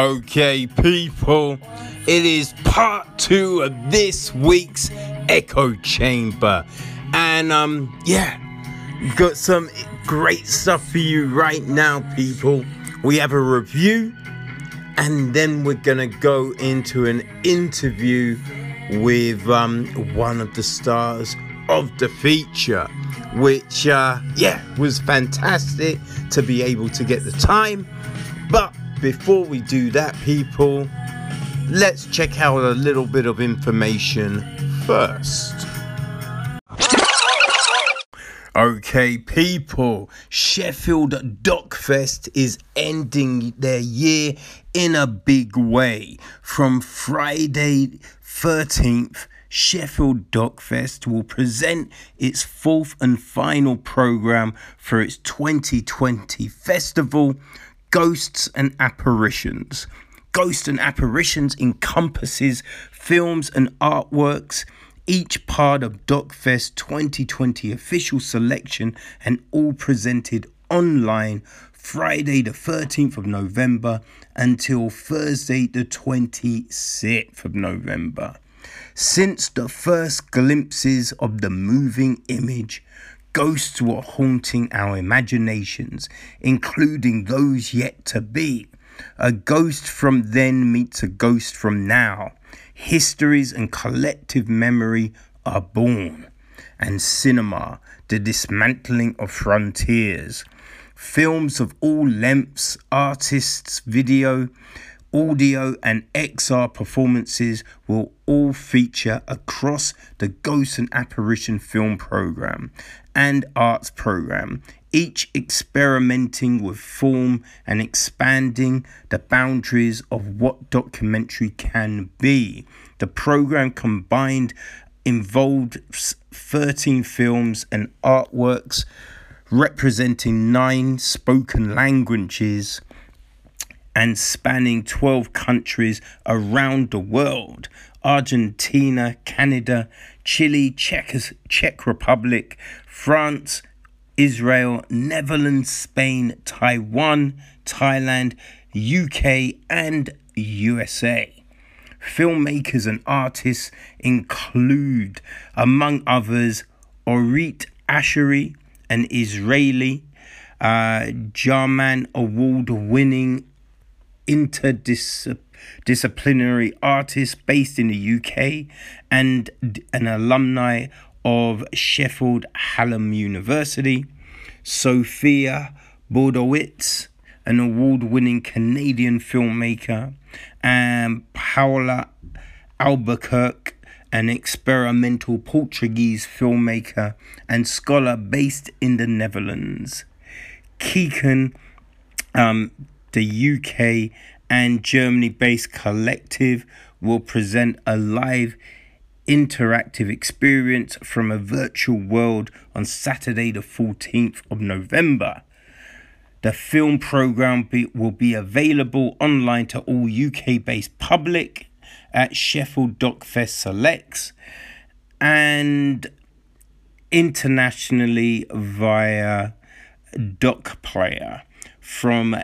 Okay, people, it is part two of this week's Echo Chamber. And, um, yeah, got some great stuff for you right now, people. We have a review, and then we're gonna go into an interview with um, one of the stars of the feature, which, uh, yeah, was fantastic to be able to get the time. But before we do that, people, let's check out a little bit of information first. Okay, people, Sheffield DocFest is ending their year in a big way. From Friday 13th, Sheffield DocFest will present its fourth and final program for its 2020 festival Ghosts and Apparitions. Ghosts and Apparitions encompasses films and artworks, each part of DocFest 2020 official selection and all presented online Friday the 13th of November until Thursday the 26th of November. Since the first glimpses of the moving image, Ghosts were haunting our imaginations, including those yet to be. A ghost from then meets a ghost from now. Histories and collective memory are born. And cinema, the dismantling of frontiers. Films of all lengths, artists, video, audio, and XR performances will all feature across the Ghost and Apparition film program and arts program, each experimenting with form and expanding the boundaries of what documentary can be. The program combined involved 13 films and artworks representing nine spoken languages and spanning 12 countries around the world Argentina, Canada, Chile, Czech, Czech Republic, France, Israel, Netherlands, Spain, Taiwan, Thailand, UK, and USA. Filmmakers and artists include, among others, Orit Asheri, an Israeli uh, German award winning interdisciplinary artist based in the UK and an alumni of Sheffield Hallam University, Sophia Bohdanowicz, an award winning Canadian filmmaker, and Paula Albuquerque, an experimental Portuguese filmmaker and scholar based in the Netherlands. Keekan, um, the UK and Germany based collective, will present a live interactive experience from a virtual world on Saturday, the 14th of November. The film program be, will be available online to all UK based public at Sheffield DocFest Selects and internationally via Doc Player from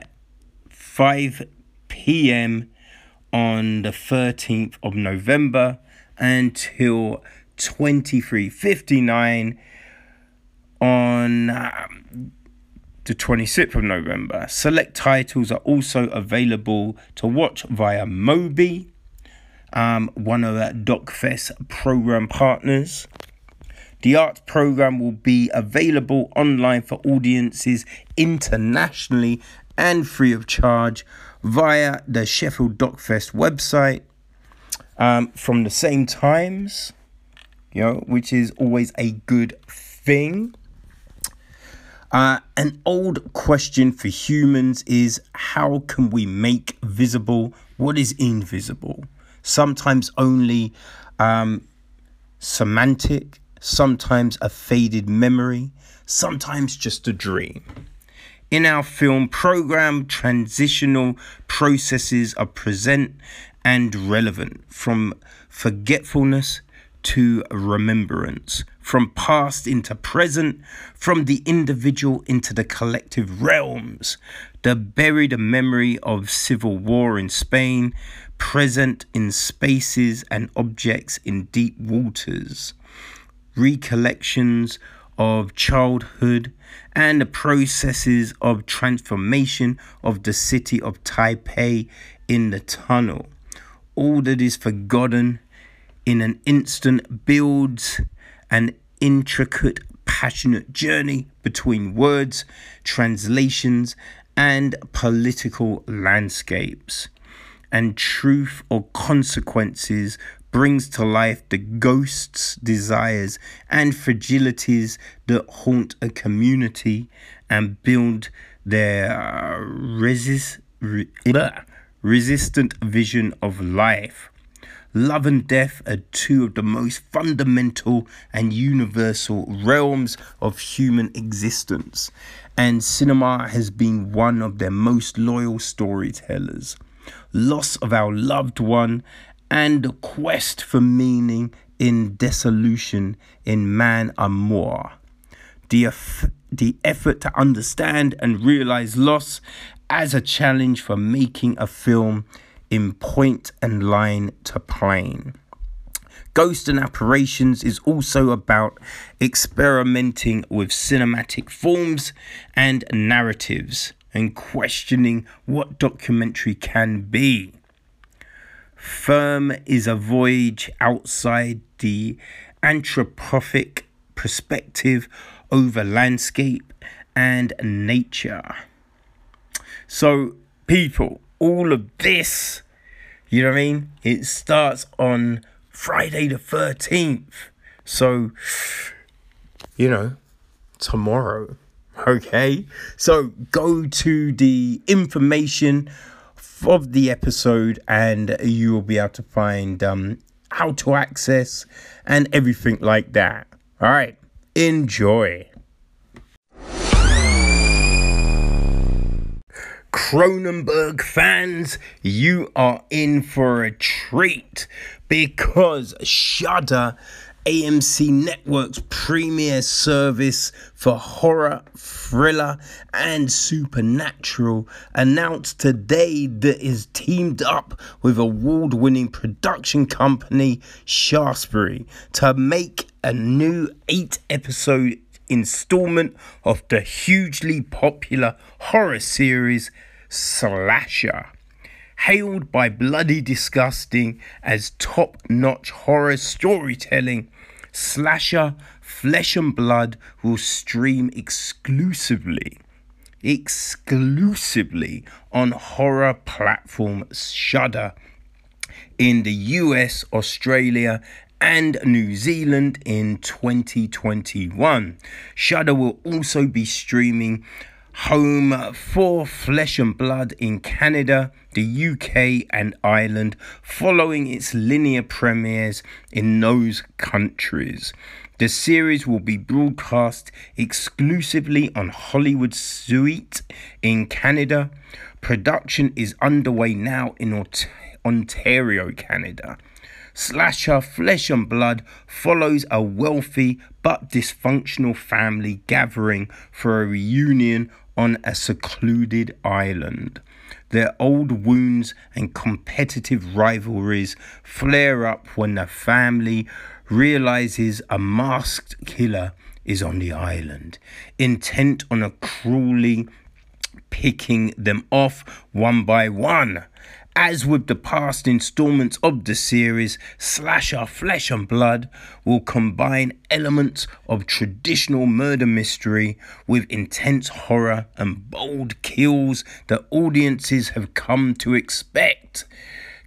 5 p.m. on the 13th of November until 2359 on um, the 26th of November. Select titles are also available to watch via Mubi, um, one of our DocFest program partners. The arts program will be available online for audiences internationally and free of charge via the Sheffield DocFest website um, from the same times, you know, which is always a good thing. Uh, an old question for humans is how can we make visible what is invisible? Sometimes only um, semantic, sometimes a faded memory, sometimes just a dream. In our film program, transitional processes are present and relevant from forgetfulness to remembrance, from past into present, from the individual into the collective realms. The buried memory of civil war in Spain, present in spaces and objects in deep waters. Recollections of childhood and the processes of transformation of the city of Taipei in the tunnel. All that is forgotten in an instant builds an intricate, passionate journey between words, translations, and political landscapes. And truth or consequences brings to life the ghosts, desires, and fragilities that haunt a community and build their uh, resist, re, resistant vision of life. Love and death are two of the most fundamental and universal realms of human existence, and cinema has been one of their most loyal storytellers. Loss of our loved one and the quest for meaning in dissolution in man amour. The, the effort to understand and realize loss as a challenge for making a film in point and line to plane. Ghost and Apparitions is also about experimenting with cinematic forms and narratives and questioning what documentary can be. Firm is a voyage outside the anthropopic perspective over landscape and nature. So, people, all of this, you know what I mean? It starts on Friday the 13th. So, you know, tomorrow. Okay? So, go to the information of the episode and you will be able to find um, how to access and everything like that. All right, enjoy. Cronenberg fans, you are in for a treat because Shudder AMC Network's premier service for horror, thriller, and supernatural announced today that is teamed up with award winning production company Shaftesbury to make a new eight episode installment of the hugely popular horror series Slasher hailed by Bloody Disgusting as top notch horror storytelling, Slasher Flesh and Blood will stream exclusively exclusively on horror platform Shudder in the US, Australia, and New Zealand in 2021. Shudder will also be streaming home for Flesh and Blood in Canada, the UK, and Ireland, following its linear premieres in those countries. The series will be broadcast exclusively on Hollywood Suite in Canada. Production is underway now in Ontario, Canada. Slasher Flesh and Blood follows a wealthy but dysfunctional family gathering for a reunion on a secluded island. Their old wounds and competitive rivalries flare up when the family realizes a masked killer is on the island, intent on a cruelly picking them off one by one. As with the past installments of the series, Slasher Flesh and Blood will combine elements of traditional murder mystery with intense horror and bold kills that audiences have come to expect.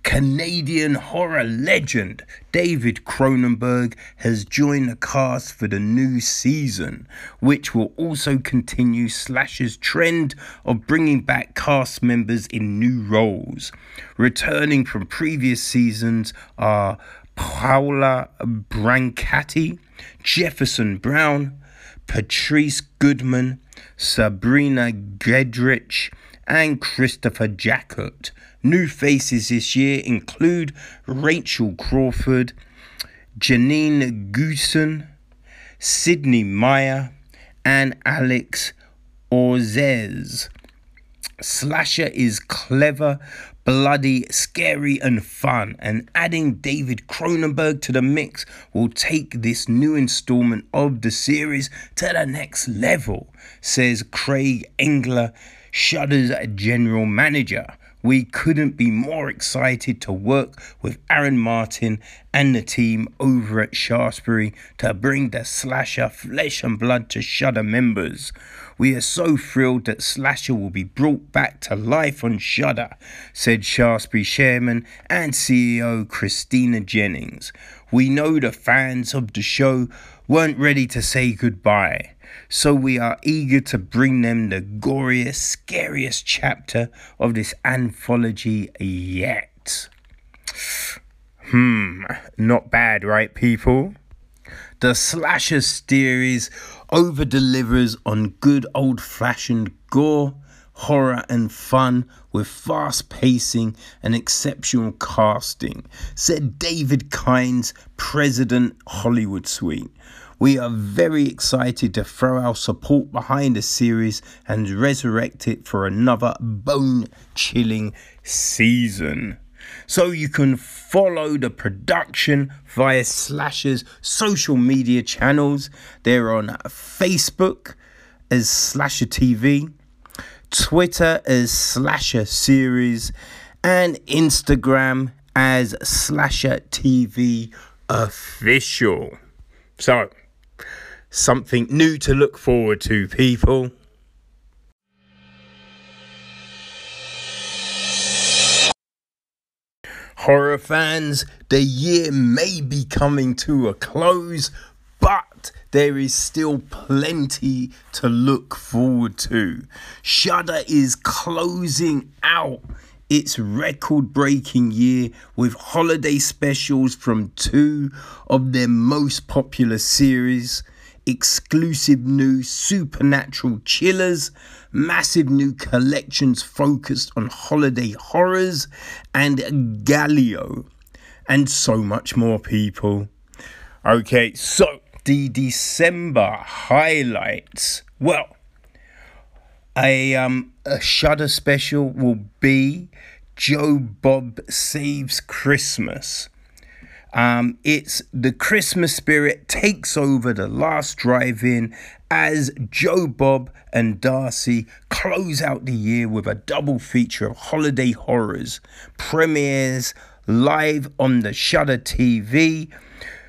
Canadian horror legend David Cronenberg has joined the cast for the new season, which will also continue Slasher's trend of bringing back cast members in new roles. Returning from previous seasons are Paula Brancati, Jefferson Brown, Patrice Goodman, Sabrina Gedrich, and Christopher Jacquet. New faces this year include Rachel Crawford, Jeananne Goossen, Sydney Meyer, and Alex Ozerov. Slasher is clever, bloody, scary, and fun, and adding David Cronenberg to the mix will take this new installment of the series to the next level, says Craig Engler, Shudder's general manager. We couldn't be more excited to work with Aaron Martin and the team over at Shaftesbury to bring the slasher flesh and blood to Shudder members. We are so thrilled that Slasher will be brought back to life on Shudder, said Shaftesbury chairman and CEO Christina Jennings. We know the fans of the show weren't ready to say goodbye. So we are eager to bring them the goriest, scariest chapter of this anthology yet. Hmm, not bad, right, people? The slasher series over delivers on good old fashioned gore, horror, and fun with fast pacing and exceptional casting, said David Kines, President Hollywood Suite. We are very excited to throw our support behind the series and resurrect it for another bone chilling season. So you can follow the production via Slasher's social media channels. They're on Facebook as Slasher TV, Twitter as Slasher Series, and Instagram as Slasher TV Official. So, something new to look forward to, people. Horror fans, the year may be coming to a close, but there is still plenty to look forward to. Shudder is closing out its record breaking year with holiday specials from two of their most popular series exclusive new supernatural chillers, massive new collections focused on holiday horrors, and Giallo, and so much more, people. Okay, so the December highlights. Well, a um a Shudder special will be Joe Bob Saves Christmas. Um, it's the Christmas spirit takes over the last drive in as Joe Bob and Darcy close out the year with a double feature of holiday horrors. Premieres live on the Shudder TV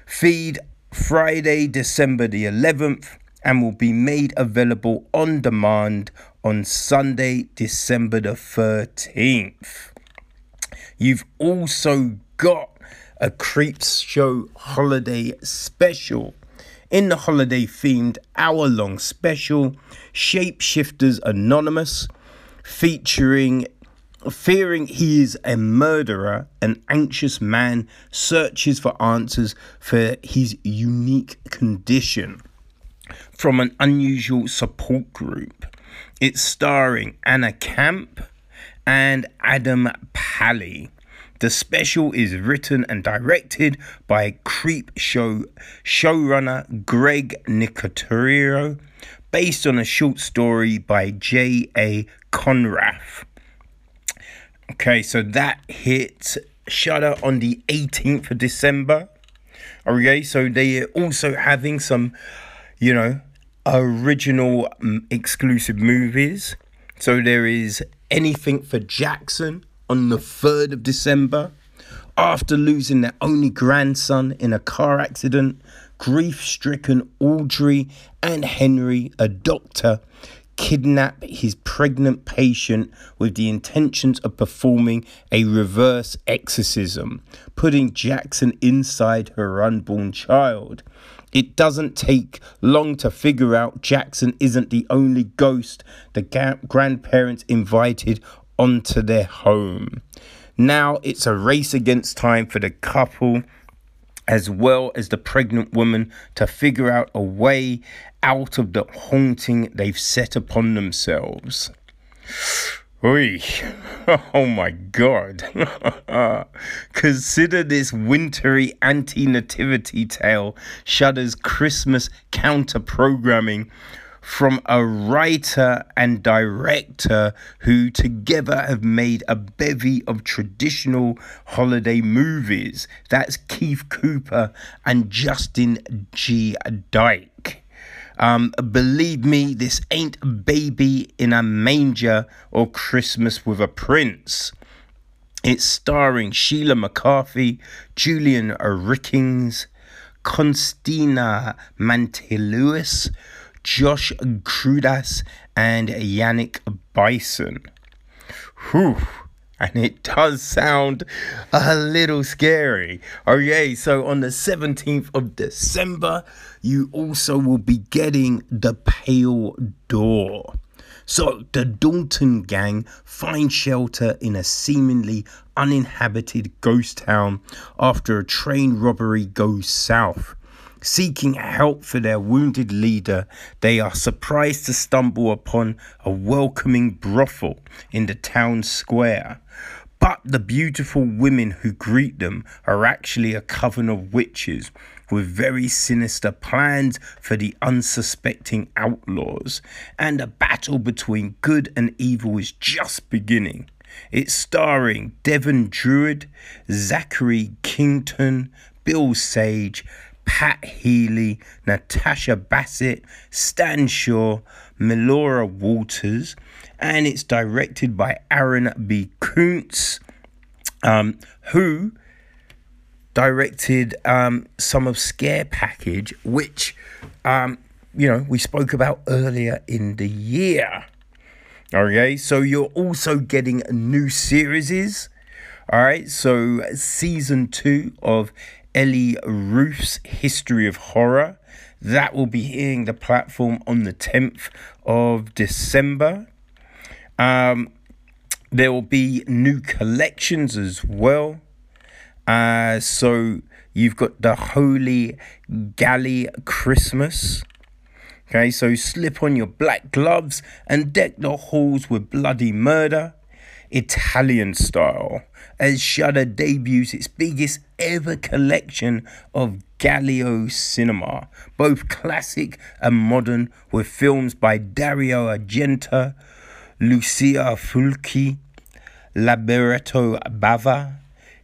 feed Friday, December the 11th, and will be made available on demand on Sunday, December the 13th. You've also got a Creepshow holiday special. In the holiday themed hour long special, Shapeshifters Anonymous, featuring Fearing he is a murderer, an anxious man searches for answers for his unique condition from an unusual support group. It's starring Anna Camp and Adam Pally. The special is written and directed by Creepshow showrunner Greg Nicotero, based on a short story by J.A. Konrath. Okay, so that hit Shudder on the 18th of December. Okay, so they are also having some, you know, original um, exclusive movies. So there is Anything for Jackson on the 3rd of December. After losing their only grandson in a car accident, grief stricken Audrey and Henry, a doctor, kidnap his pregnant patient with the intentions of performing a reverse exorcism, putting Jackson inside her unborn child. It doesn't take long to figure out Jackson isn't the only ghost the ga- grandparents invited onto their home. Now it's a race against time for the couple as well as the pregnant woman to figure out a way out of the haunting they've set upon themselves. Oi. Oh my god. Consider this wintry anti nativity tale Shudder's Christmas counter programming from a writer and director who together have made a bevy of traditional holiday movies. That's Keith Cooper and Justin G. Dyke. Um, believe me, this ain't baby in a manger or Christmas with a prince. It's starring Sheila McCarthy, Julian Richings, Konstantina Mantelos, Josh Cruddas, and Yannick Bisson. Whew. And it does sound a little scary. Okay, so on the 17th of December, you also will be getting The Pale Door. So, the Dalton gang find shelter in a seemingly uninhabited ghost town after a train robbery goes south. Seeking help for their wounded leader, they are surprised to stumble upon a welcoming brothel in the town square. But the beautiful women who greet them are actually a coven of witches with very sinister plans for the unsuspecting outlaws, and a battle between good and evil is just beginning. It's starring Devin Druid, Zachary Quinto, Bill Sage, Pat Healy, Natasha Bassett, Stan Shaw, Melora Walters, and it's directed by Aaron B. Koontz, um, who directed um, some of Scare Package, which, um, you know, we spoke about earlier in the year. Okay, so you're also getting new series. All right, so season two of Eli Roth's History of Horror. That will be hitting the platform on the 10th of December. Um, there will be new collections as well. Uh, so you've got the Holy Giallo Christmas. Okay, so slip on your black gloves and deck the halls with bloody murder. Italian style, as Shudder debuts its biggest ever collection of Giallo cinema, both classic and modern, with films by Dario Argento, Lucio Fulci, Lamberto Bava,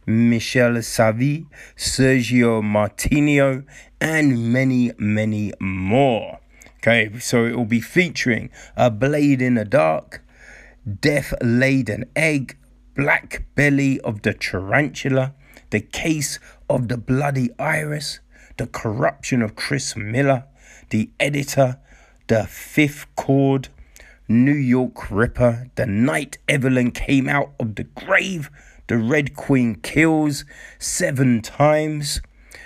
Michele Soavi, Sergio Martino, and many, many more. Okay, so it will be featuring A Blade in the Dark, Death Laid an Egg, Black Belly of the Tarantula, The Case of the Bloody Iris, The Corruption of Chris Miller, The Editor, The Fifth Chord, New York Ripper, The Night Evelyn Came Out of the Grave, The Red Queen Kills, Seven Times,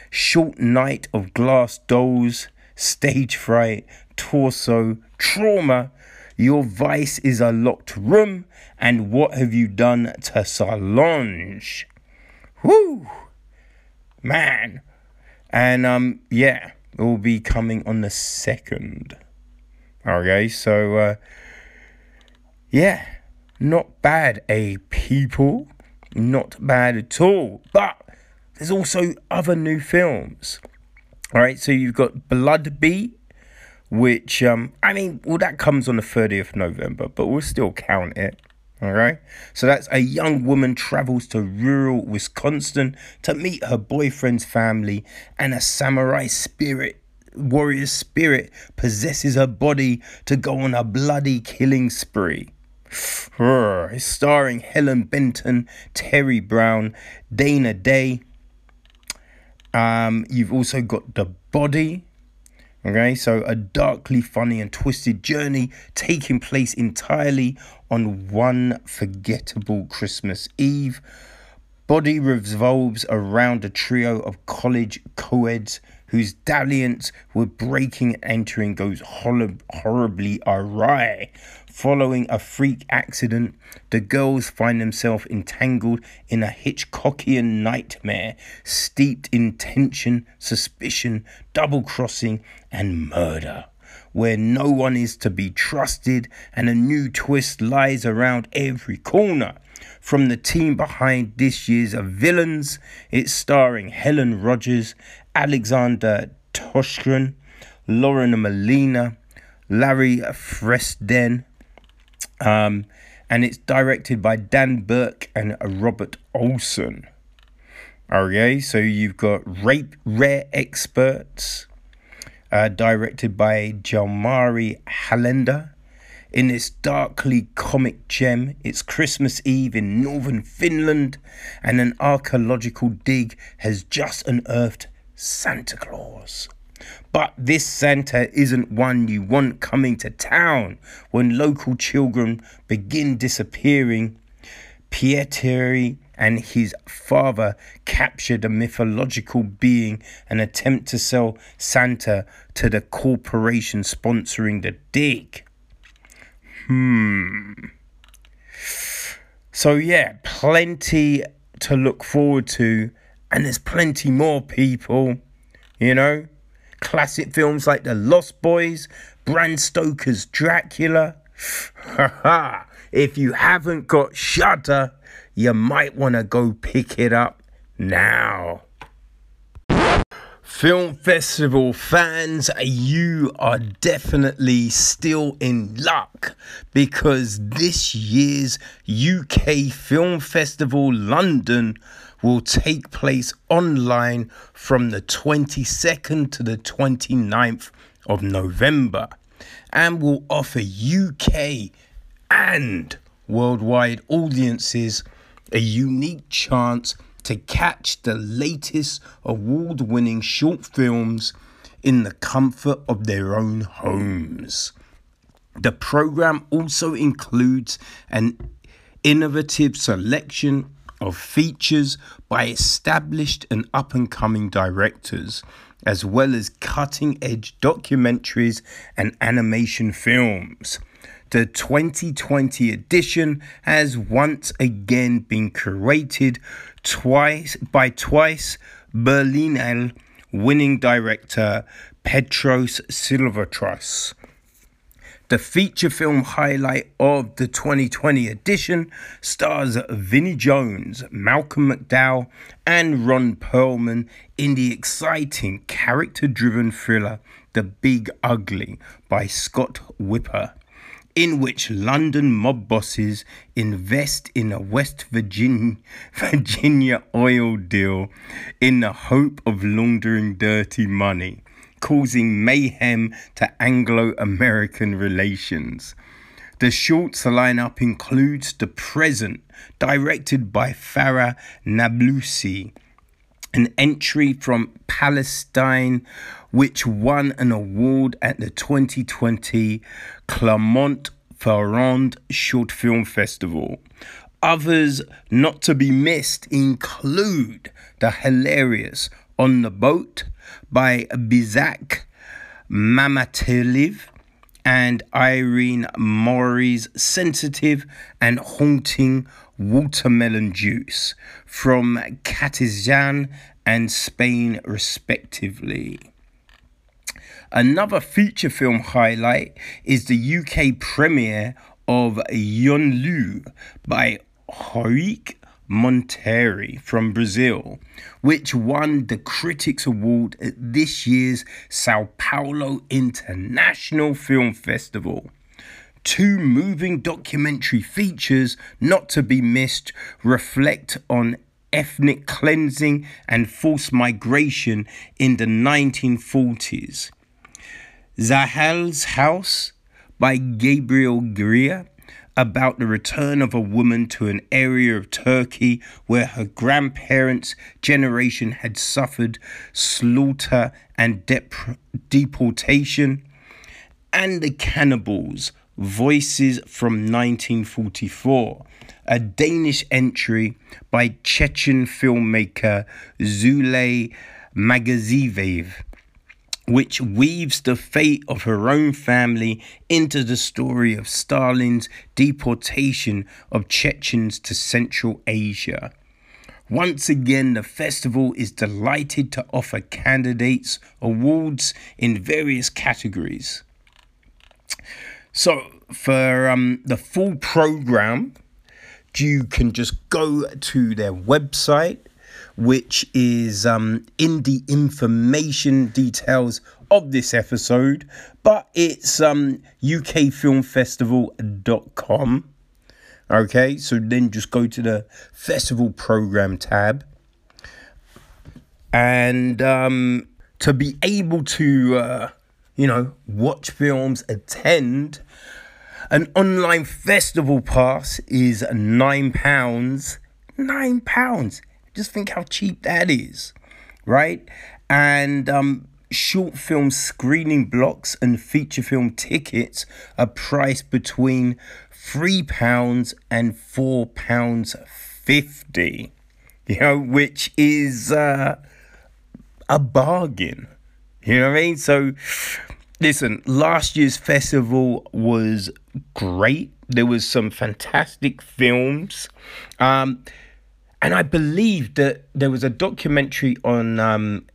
Short Night of Glass Dolls, Stage Fright, Torso, Trauma, your vice is a locked room, and what have you done to Solange? Whoo! Man. And um yeah, it will be coming on the second. Okay, so uh yeah, not bad, a people. Not bad at all. But there's also other new films. Alright, so you've got Blood Beat which um, I mean, well, that comes on the 30th of November, but we'll still count it. All right. So that's a young woman travels to rural Wisconsin to meet her boyfriend's family, and a samurai spirit, warrior spirit, possesses her body to go on a bloody killing spree. It's starring Helen Benton, Terry Brown, Dana Day. Um, you've also got The Body, Okay, so a darkly funny and twisted journey taking place entirely on one forgettable Christmas Eve. Body revolves around a trio of college co-eds whose dalliance with breaking and entering goes horribly awry. Following a freak accident, the girls find themselves entangled in a Hitchcockian nightmare, steeped in tension, suspicion, double crossing, and murder. where no one is to be trusted and a new twist lies around every corner. From the team behind this year's Villains, it's starring Helen Rogers, Alexander Toshkren, Lauren Molina, Larry Fessenden, um, and it's directed by Dan Berk and Robert Olsen. Okay, so you've got Rape Rare Exports, uh, directed by Jalmari Helander. In this darkly comic gem, it's Christmas Eve in northern Finland, and an archaeological dig has just unearthed Santa Claus. But this Santa isn't one you want coming to town when local children begin disappearing. Pietari and his father captured a mythological being and attempt to sell Santa to the corporation sponsoring the dig. Hmm. So, yeah, plenty to look forward to, and there's plenty more people, you know. Classic films like The Lost Boys, Bram Stoker's Dracula. if you haven't got Shudder, you might want to go pick it up now. Film festival fans, you are definitely still in luck because this year's UK Film Festival London will take place online from the 22nd to the 29th of November and will offer UK and worldwide audiences a unique chance to catch the latest award winning short films in the comfort of their own homes. The program also includes an innovative selection of features by established and up and coming directors, as well as cutting edge documentaries and animation films. The 2020 edition has once again been curated twice by twice Berlinale winning director Petros Silvatros. The feature film highlight of the 2020 edition stars Vinnie Jones, Malcolm McDowell, and Ron Perlman in the exciting character driven thriller The Big Ugly by Scott Wiper in which London mob bosses invest in a West Virginia, Virginia oil deal in the hope of laundering dirty money, causing mayhem to Anglo American relations. The shorts lineup includes The Present, directed by Farah Nabulsi, an entry from Palestine which won an award at the 2020 Clermont-Ferrand Short Film Festival. Others not to be missed include the hilarious On the Boat by Bizak Mamatiliv and Irene Maury's sensitive and haunting watermelon juice from Catizan and Spain, respectively. Another feature film highlight is the UK premiere of Yonlu by Henrique Monteiro from Brazil, which won the Critics Award at this year's Sao Paulo International Film Festival. Two moving documentary features, not to be missed, reflect on ethnic cleansing and forced migration in the 1940s. Zahel's House by Gabriel Greer about the return of a woman to an area of Turkey where her grandparents' generation had suffered slaughter and dep- deportation, and The Cannibals Voices from 1944, a Danish entry by Chechen filmmaker Zule Magazivev which weaves the fate of her own family into the story of Stalin's deportation of Chechens to Central Asia. Once again, the festival is delighted to offer candidates awards in various categories. So for um, the full program, you can just go to their website, which is um, in the information details of this episode, but it's um, ukfilmfestival.com. Okay, so then just go to the festival program tab. And um, to be able to, uh, you know, watch films, attend, an online festival pass is £9. £9. Just think how cheap that is, right? And um, short film screening blocks and feature film tickets are priced between three pounds and four pounds fifty. You know, which is uh, a bargain. You know what I mean? So, listen, last year's festival was great. There was some fantastic films. Um, and I believe that there was a documentary on um,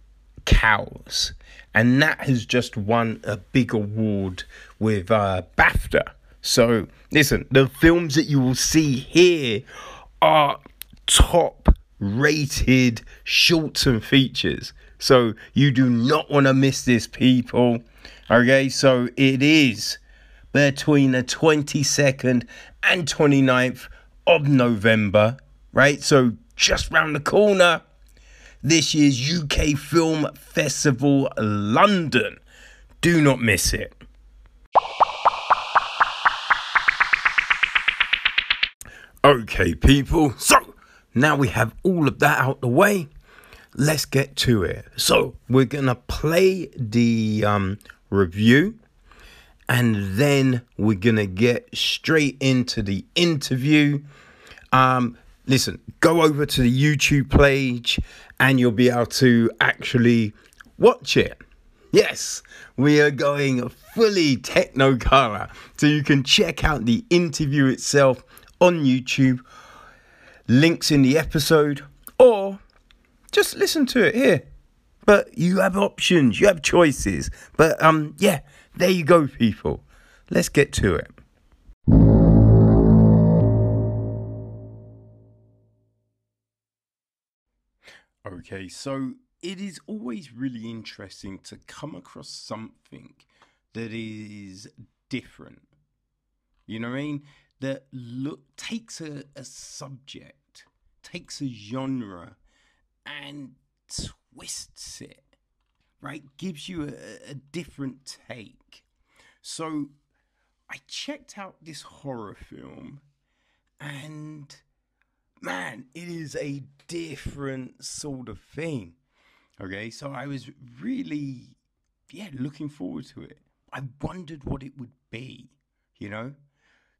cows, and that has just won a big award with uh, BAFTA. So, listen, the films that you will see here are top rated shorts and features. So, you do not want to miss this, people. Okay, so it is between the 22nd and 29th of November, right? So, just round the corner, this year's UK Film Festival London. Do not miss it. Okay, people, so now we have all of that out the way. Let's get to it. So, we're gonna play the um, review and then we're gonna get straight into the interview. Um, listen, go over to the YouTube page and you'll be able to actually watch it. Yes, we are going fully technicolor, so you can check out the interview itself on YouTube, links in the episode, or just listen to it here. But you have options, you have choices. But um, yeah, there you go, people. Let's get to it. Okay, so it is always really interesting to come across something that is different. You know what I mean? That look takes a, a subject, takes a genre, and twists it, right? Gives you a, a different take. So I checked out this horror film and man, it is a different sort of thing. Okay, so I was really, yeah, looking forward to it. I wondered what it would be, you know?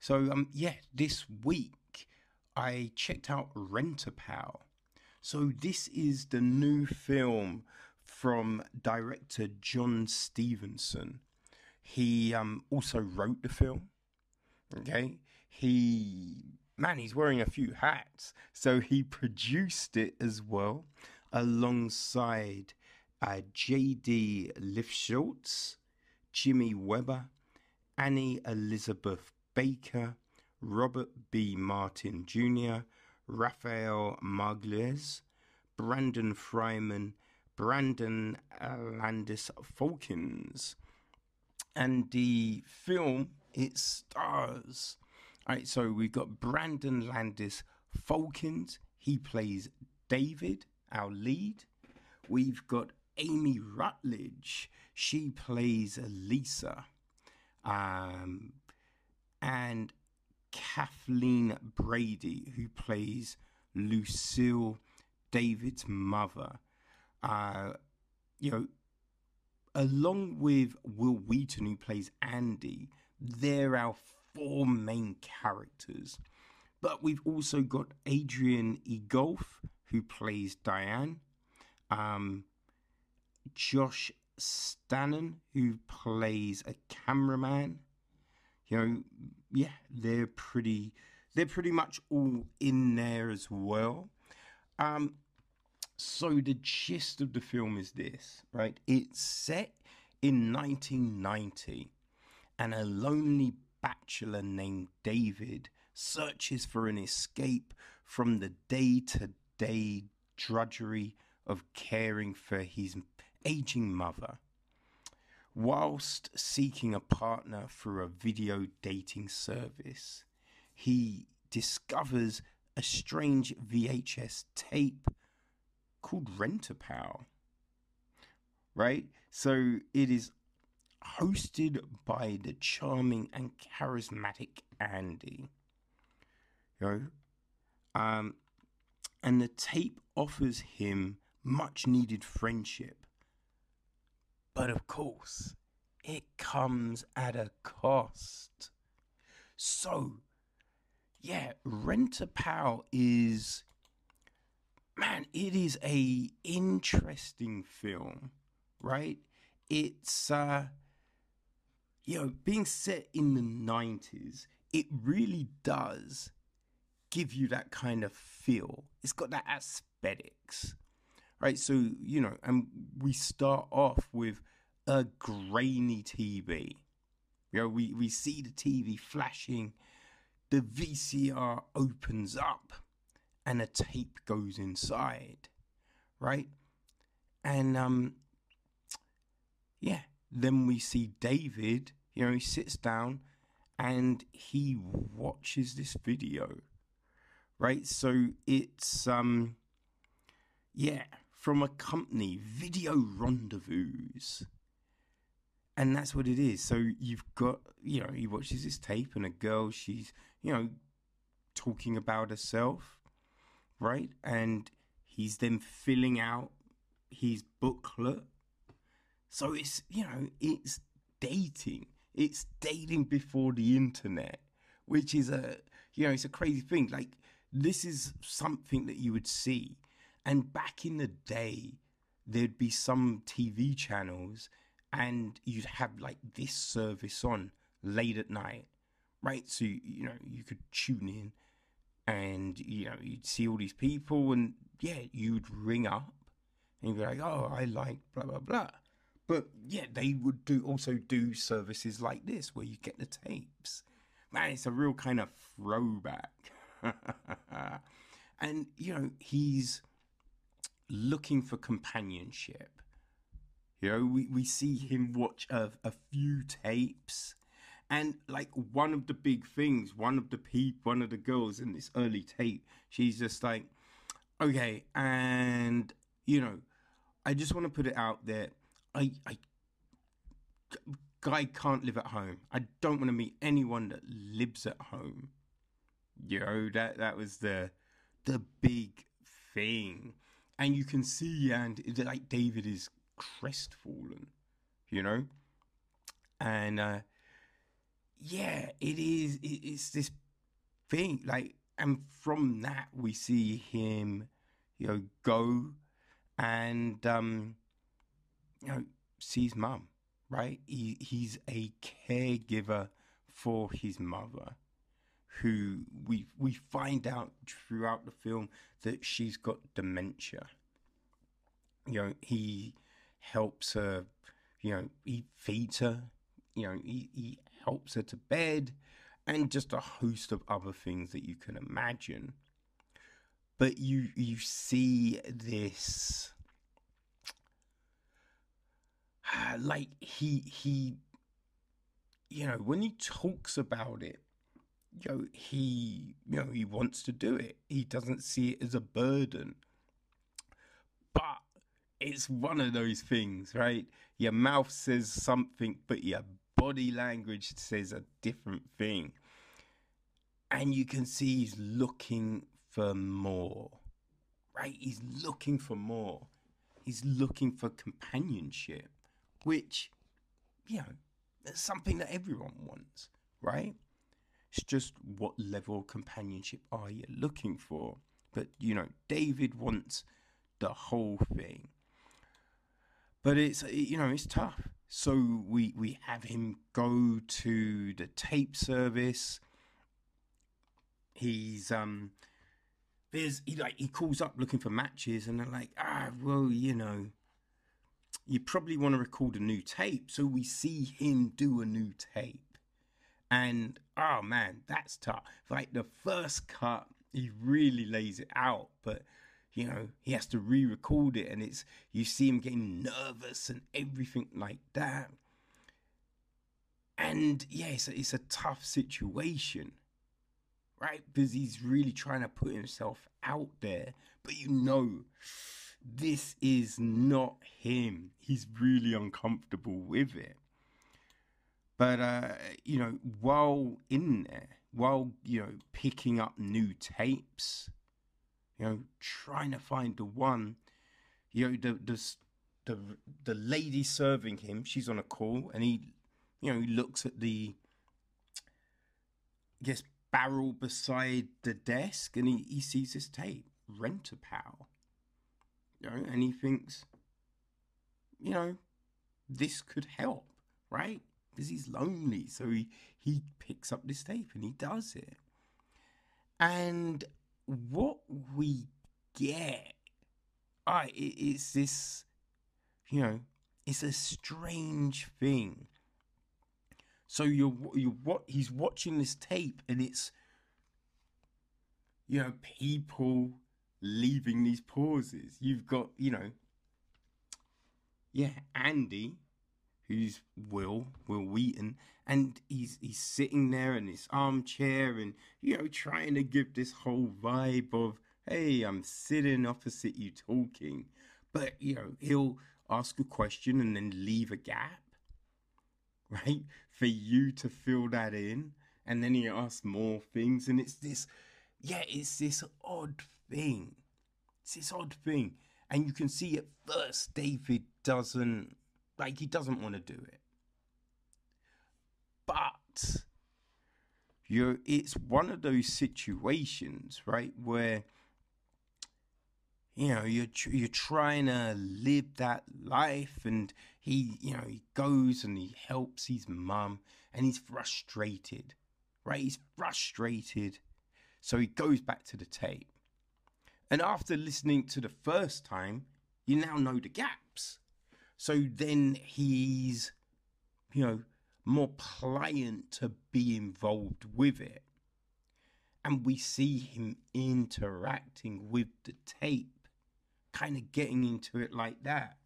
So, um, yeah, this week I checked out Rent-A-Pal. So, this is the new film from director John Stevenson. He um, also wrote the film. Okay, he man, he's wearing a few hats. So he produced it as well, alongside uh, J.D. Lifschultz, Jimmy Weber, Annie Elizabeth Baker, Robert B. Martin Jr., Raphael Margulies, Brandon Fryman, Brandon Landis Folkins. And the film, it stars all right, so we've got Brandon Landis Folkins. He plays David, our lead. We've got Amy Rutledge. She plays Lisa. Um, and Kathleen Brady, who plays Lucille, David's mother. Uh, you know, along with Wil Wheaton, who plays Andy, they're our four main characters. But we've also got Adrian Egolf, who plays Diane, um, Josh Stannon, who plays a cameraman. You know, yeah, they're pretty, they're pretty much all in there as well. Um, so the gist of the film is this, right? It's set in 1990 and a lonely bachelor named David searches for an escape from the day to day drudgery of caring for his aging mother. Whilst seeking a partner through a video dating service, he discovers a strange VHS tape called Rent-A-Pal. Right? So it is hosted by the charming and charismatic Andy. You know? Um, and the tape offers him much needed friendship. But of course, it comes at a cost. So, yeah, Rent-A-Pal is man, it is a interesting film, right? It's uh you know, being set in the 90s, it really does give you that kind of feel. It's got that aesthetics, right? So, you know, and we start off with a grainy TV. You know, we, we see the TV flashing, the VCR opens up, and a tape goes inside, right? And, um, yeah, then we see David, you know, he sits down and he watches this video. Right? So it's um yeah, from a company, Video Rendezvous. And that's what it is. So you've got, you know, he watches this tape and a girl, she's, you know, talking about herself, right? And he's then filling out his booklet so it's, you know, it's dating. It's dating before the internet, which is a, you know, it's a crazy thing. Like, this is something that you would see. And back in the day, there'd be some TV channels and you'd have like this service on late at night, right? So, you know, you could tune in and, you know, you'd see all these people and yeah, you'd ring up and you'd be like, oh, I like blah, blah, blah. But yeah, they would do also do services like this where you get the tapes. Man, it's a real kind of throwback. and you know, he's looking for companionship. You know, we, we see him watch a, a few tapes. And like one of the big things, one of the people, one of the girls in this early tape, she's just like, okay, and you know, I just want to put it out there I, I, guy can't live at home. I don't want to meet anyone that lives at home. You know that that was the the big thing, and you can see and like David is crestfallen, you know, and uh, yeah, it is. It, it's this thing like, and from that we see him, you know, go and um you know, sees mum, right? He, he's a caregiver for his mother, who we we find out throughout the film that she's got dementia. You know, he helps her. You know, he feeds her. You know, he, he helps her to bed, and just a host of other things that you can imagine. But you you see this like he he you know when he talks about it you know he you know he wants to do it. He doesn't see it as a burden. But it's one of those things right? Your mouth says something but your body language says a different thing. And you can see he's looking for more right? He's looking for more. He's looking for companionship which, you know, is something that everyone wants, right? It's just what level of companionship are you looking for? But, you know, David wants the whole thing. But it's, you know, it's tough. So we, we have him go to the tape service. He's, um, there's, he like, he calls up looking for matches and they're like, ah, well, you know, you probably want to record a new tape. So we see him do a new tape. And oh man, that's tough. Like the first cut, he really lays it out, but you know, he has to re record it, and it's you see him getting nervous and everything like that. And yeah, it's a, it's a tough situation, right? Because he's really trying to put himself out there, but you know, this is not him. He's really uncomfortable with it. But uh, you know, while in there, while you know picking up new tapes, you know, trying to find the one, you know, the the the, the lady serving him, she's on a call, and he, you know, he looks at the, I guess, barrel beside the desk, and he, he sees this tape, Rent a Pal, you know, and he thinks, you know, this could help, right? because he's lonely. So he, he picks up this tape and he does it. And what we get, ah, I it, it's this, you know, it's a strange thing. So you're you what he's watching this tape and it's, you know, people leaving these pauses. You've got, you know, yeah, Andy who's Wil, Wil Wheaton, and he's he's sitting there in his armchair and you know trying to give this whole vibe of hey, I'm sitting opposite you talking, but you know he'll ask a question and then leave a gap, right, for you to fill that in, and then he asks more things, and it's this, yeah, it's this odd thing, it's this odd thing, and you can see at first David doesn't like he doesn't want to do it. But you it's one of those situations, right, where you know you're you're trying to live that life and he you know he goes and he helps his mum and he's frustrated right? He's frustrated. So he goes back to the tape and after listening to the first time you now know the gaps so then he's, you know, more pliant to be involved with it. And we see him interacting with the tape, kind of getting into it like that.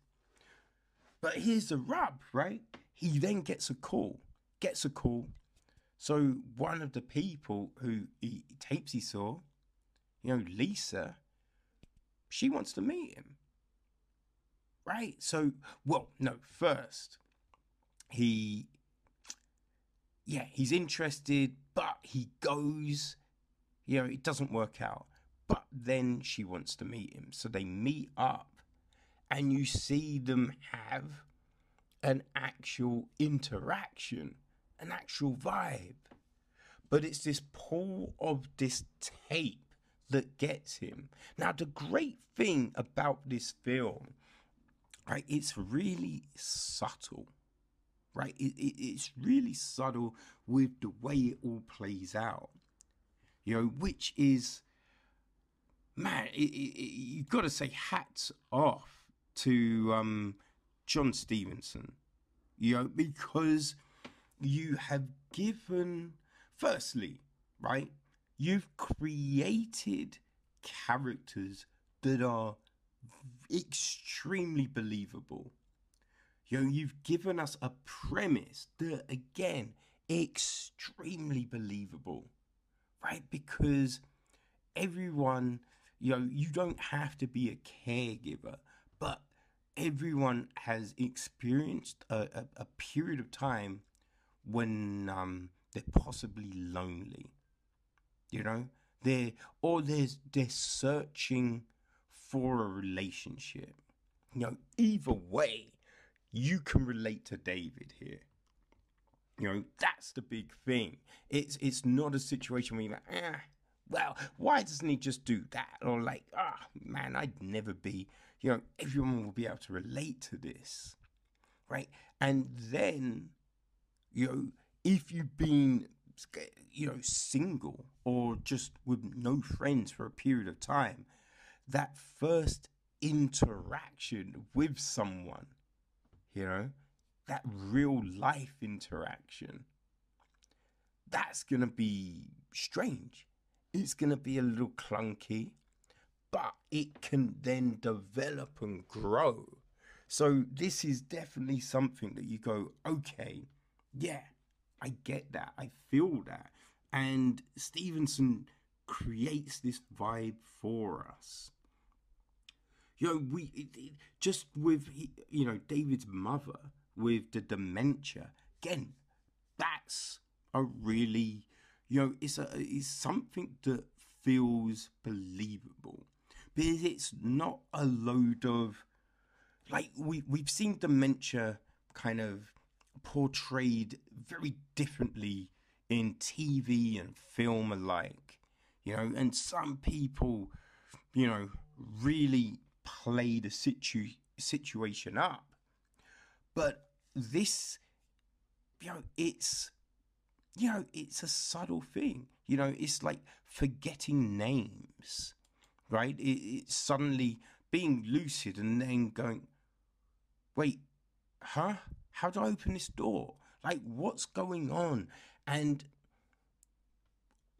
But here's the rub, right? He then gets a call, gets a call. So one of the people who he tapes he saw, you know, Lisa, she wants to meet him right? So, well, no, first, he, yeah, he's interested, but he goes, you know, it doesn't work out. But then she wants to meet him. So they meet up, and you see them have an actual interaction, an actual vibe. But it's this pull of this tape that gets him. Now, the great thing about this film right? It's really subtle, right? It, it, it's really subtle with the way it all plays out, you know, which is, man, it, you've got to say hats off to um, Jon Stevenson, you know, because you have given, firstly, right, you've created characters that are extremely believable. You know, you've given us a premise that, again, extremely believable, right? Because everyone, you know, you don't have to be a caregiver, but everyone has experienced a, a, a period of time when um, they're possibly lonely, you know, they're or there's they're searching for a relationship. You know, either way, you can relate to David here. You know, that's the big thing. It's it's not a situation where you're like, ah, well, why doesn't he just do that? Or like, ah, oh, man, I'd never be. You know, everyone will be able to relate to this, right? And then, you know, if you've been, you know, single or just with no friends for a period of time, that first interaction with someone, you know, that real life interaction, that's going to be strange. It's going to be a little clunky, but it can then develop and grow. So, this is definitely something that you go, okay, yeah, I get that. I feel that. And Stevenson creates this vibe for us. You know, we it, it, just with you know David's mother with the dementia again. That's a really you know it's a it's something that feels believable because it's not a load of like we we've seen dementia kind of portrayed very differently in TV and film alike you know and some people you know really play the situ- situation up. But this you know it's you know it's a subtle thing you know it's like forgetting names right? It, it's suddenly being lucid and then going wait huh how do i open this door? Like what's going on? And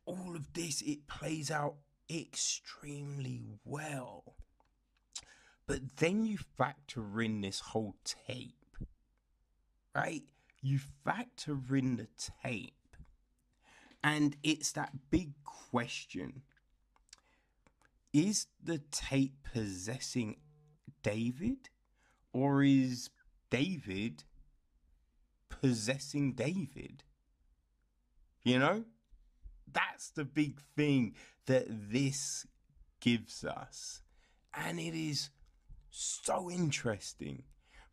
all of this it plays out extremely well. But then you factor in this whole tape right? You factor in the tape and it's that big question. Is the tape possessing david or is david possessing david you know that's the big thing that this gives us. And it is so interesting,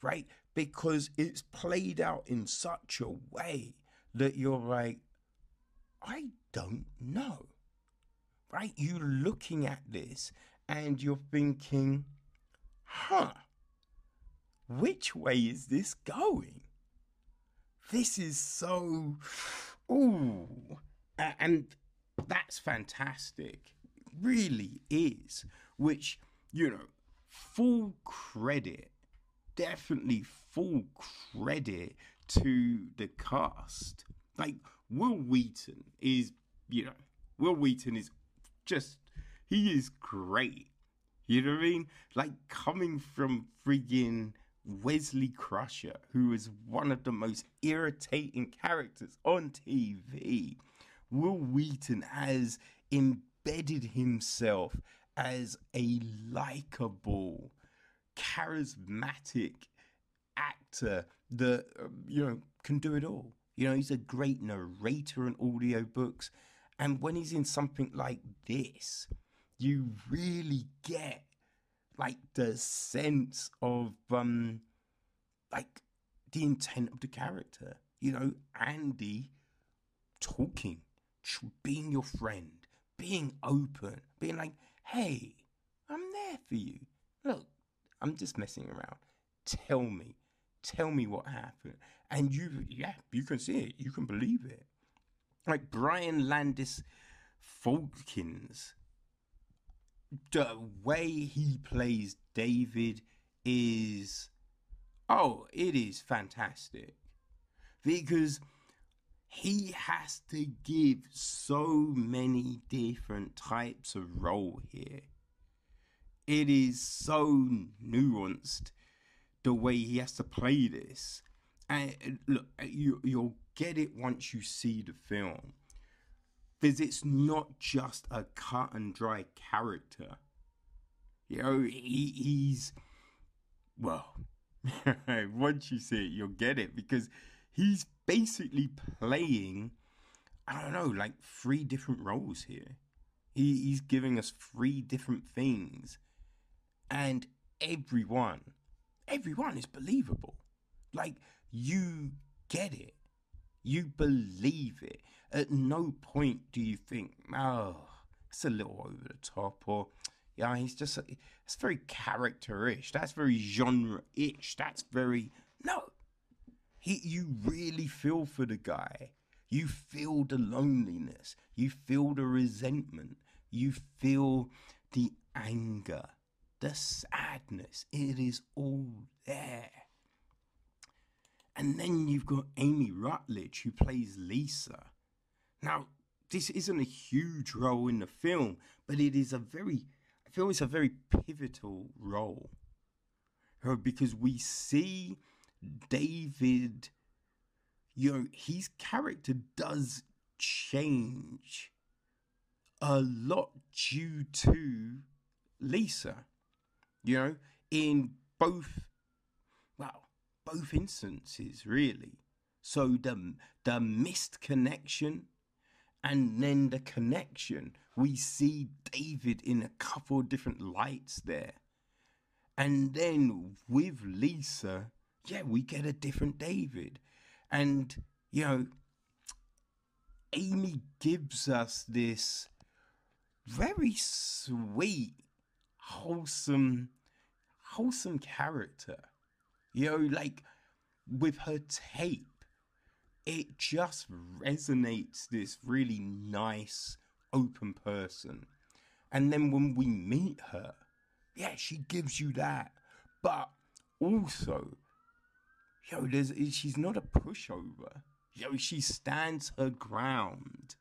right? Because it's played out in such a way that you're like, I don't know, right? You're looking at this and you're thinking, huh, which way is this going? This is so, ooh, and that's fantastic. Really is. Which, you know, full credit, definitely full credit to the cast. Like, Wil Wheaton is, you know, Wil Wheaton is just, he is great. You know what I mean? Like, coming from friggin' Wesley Crusher, who is one of the most irritating characters on TV. Wil Wheaton has embedded himself as a likable, charismatic actor that um, you know can do it all. You know, he's a great narrator in audiobooks. And when he's in something like this, you really get like the sense of um like the intent of the character. You know, Andy talking being your friend, being open, being like, hey, I'm there for you. Look, I'm just messing around. Tell me, tell me what happened. And you, yeah, you can see it, you can believe it. Like Brian Landis Folkins, the way he plays David is, oh, it is fantastic. Because he has to give so many different types of role here. It is so nuanced the way he has to play this. And look, you, you'll get it once you see the film. Because it's not just a cut and dry character. You know, he, he's. Well, once you see it, you'll get it because he's basically playing, I don't know, like three different roles here. He, he's giving us three different things. And everyone, everyone is believable. Like, you get it. You believe it. At no point do you think, oh, it's a little over the top, or yeah, he's just, it's very character-ish. That's very genre-ish. That's very, no, he, you really feel for the guy. You feel the loneliness. You feel the resentment. You feel the anger, the sadness. It is all there. And then you've got Amy Rutledge, who plays Lisa. Now, this isn't a huge role in the film, but it is a very, I feel it's a very pivotal role. Because we see David, you know, his character does change a lot due to Lisa. You know, in both, both instances, really. So the the missed connection and then the connection. We see David in a couple of different lights there. And then with Lisa, yeah, we get a different David. And, you know, Amy gives us this very sweet, wholesome, wholesome character. You know, like with her tape it just resonates this really nice, open person. And then when we meet her, yeah, she gives you that. But also, yo, there's she's not a pushover. Yo, she stands her ground.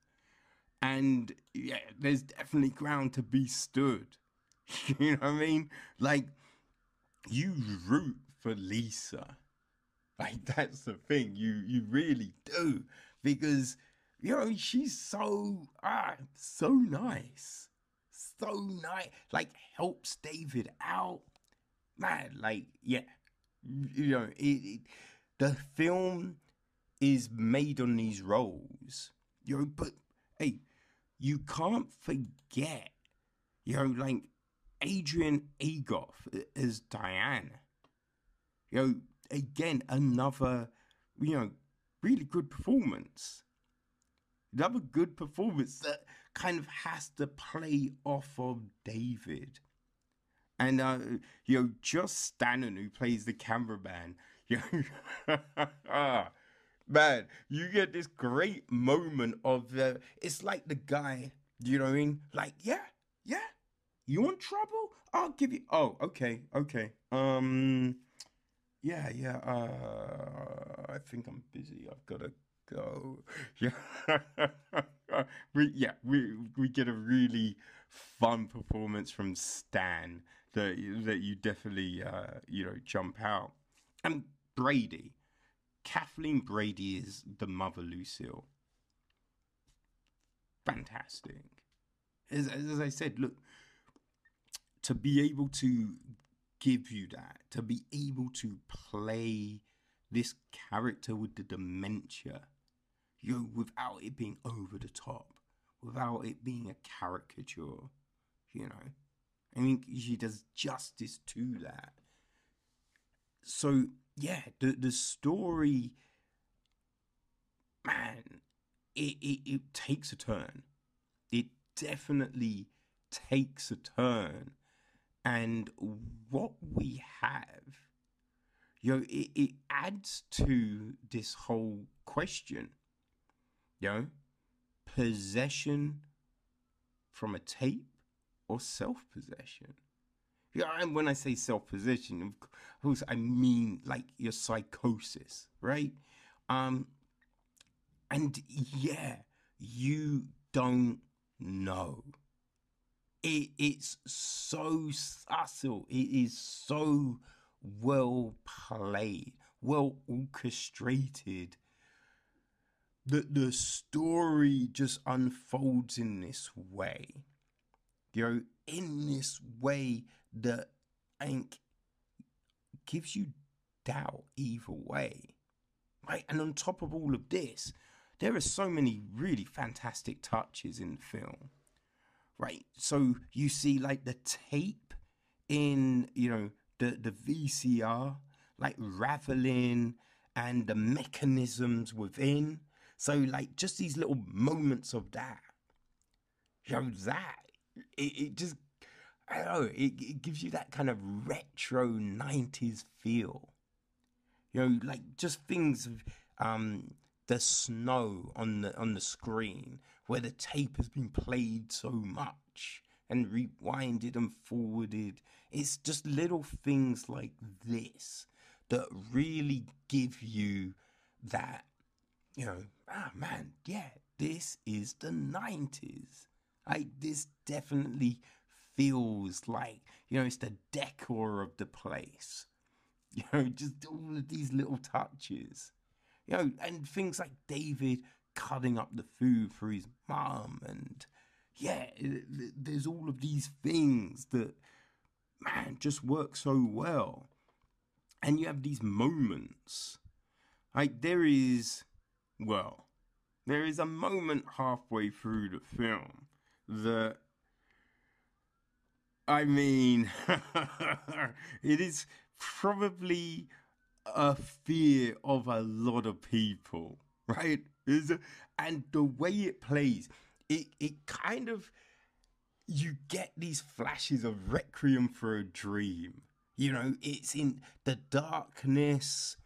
And yeah, there's definitely ground to be stood. you know what I mean? Like, you root for Lisa like that's the thing. You you really do because you know she's so ah so nice, so nice. Like helps David out, man. Like yeah, you know it, it the film is made on these roles. You know, but hey, you can't forget. You know, like Adrian Egolf as Diane. You know, again, another, you know, really good performance. Another good performance that kind of has to play off of David. And, uh, you know, just Stanton, who plays the cameraman, you know, man, you get this great moment of the, it's like the guy, you know what I mean? Like, yeah, yeah, you want trouble? I'll give you, oh, okay, okay. Um, yeah, yeah. Uh, I think I'm busy. I've got to go. Yeah, we yeah we we get a really fun performance from Stan that that you definitely uh, you know jump out. And Brady, Kathleen Brady is the mother Lucille. Fantastic. As, as I said, look, to be able to give you that to be able to play this character with the dementia you know, without it being over the top without it being a caricature you know? I mean she does justice to that. So yeah the the story man it, it, it takes a turn. It definitely takes a turn and what we have, you know, it, it adds to this whole question. You know, possession from a tape or self possession. Yeah, and when I say self possession, of course, I mean like your psychosis, right? Um, and yeah, you don't know it, it's so subtle. It is so well played, well orchestrated. That the story just unfolds in this way. You know, in this way that ain't gives you doubt either way. Right? And on top of all of this, there are so many really fantastic touches in the film right? So you see like the tape in, you know, the, the VCR, like raveling and the mechanisms within. So like just these little moments of that. You know, that, it, it just, I don't know, it, it gives you that kind of retro 90s feel. You know, like just things um, the snow on the on the screen where the tape has been played so much and rewinded and forwarded. It's just little things like this that really give you that, you know, ah man, yeah, this is the 90s. Like, this definitely feels like, you know, it's the decor of the place. You know, just all of these little touches. You know, and things like David cutting up the food for his mum and yeah, there's all of these things that, man, just work so well. And you have these moments. Like, there is, well, there is a moment halfway through the film that, I mean, it is probably a fear of a lot of people, right? Is and the way it plays, it it kind of you get these flashes of Requiem for a Dream. You know, it's in the darkness,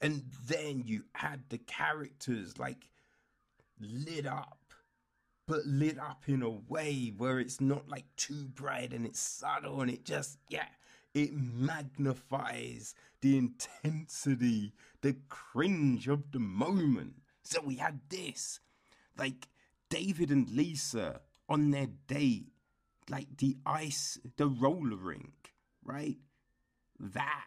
and then you add the characters like lit up, but lit up in a way where it's not like too bright and it's subtle and it just, yeah, it magnifies the intensity, the cringe of the moment. So we had this, like David and Lisa on their date, like the ice, the roller rink, right? That,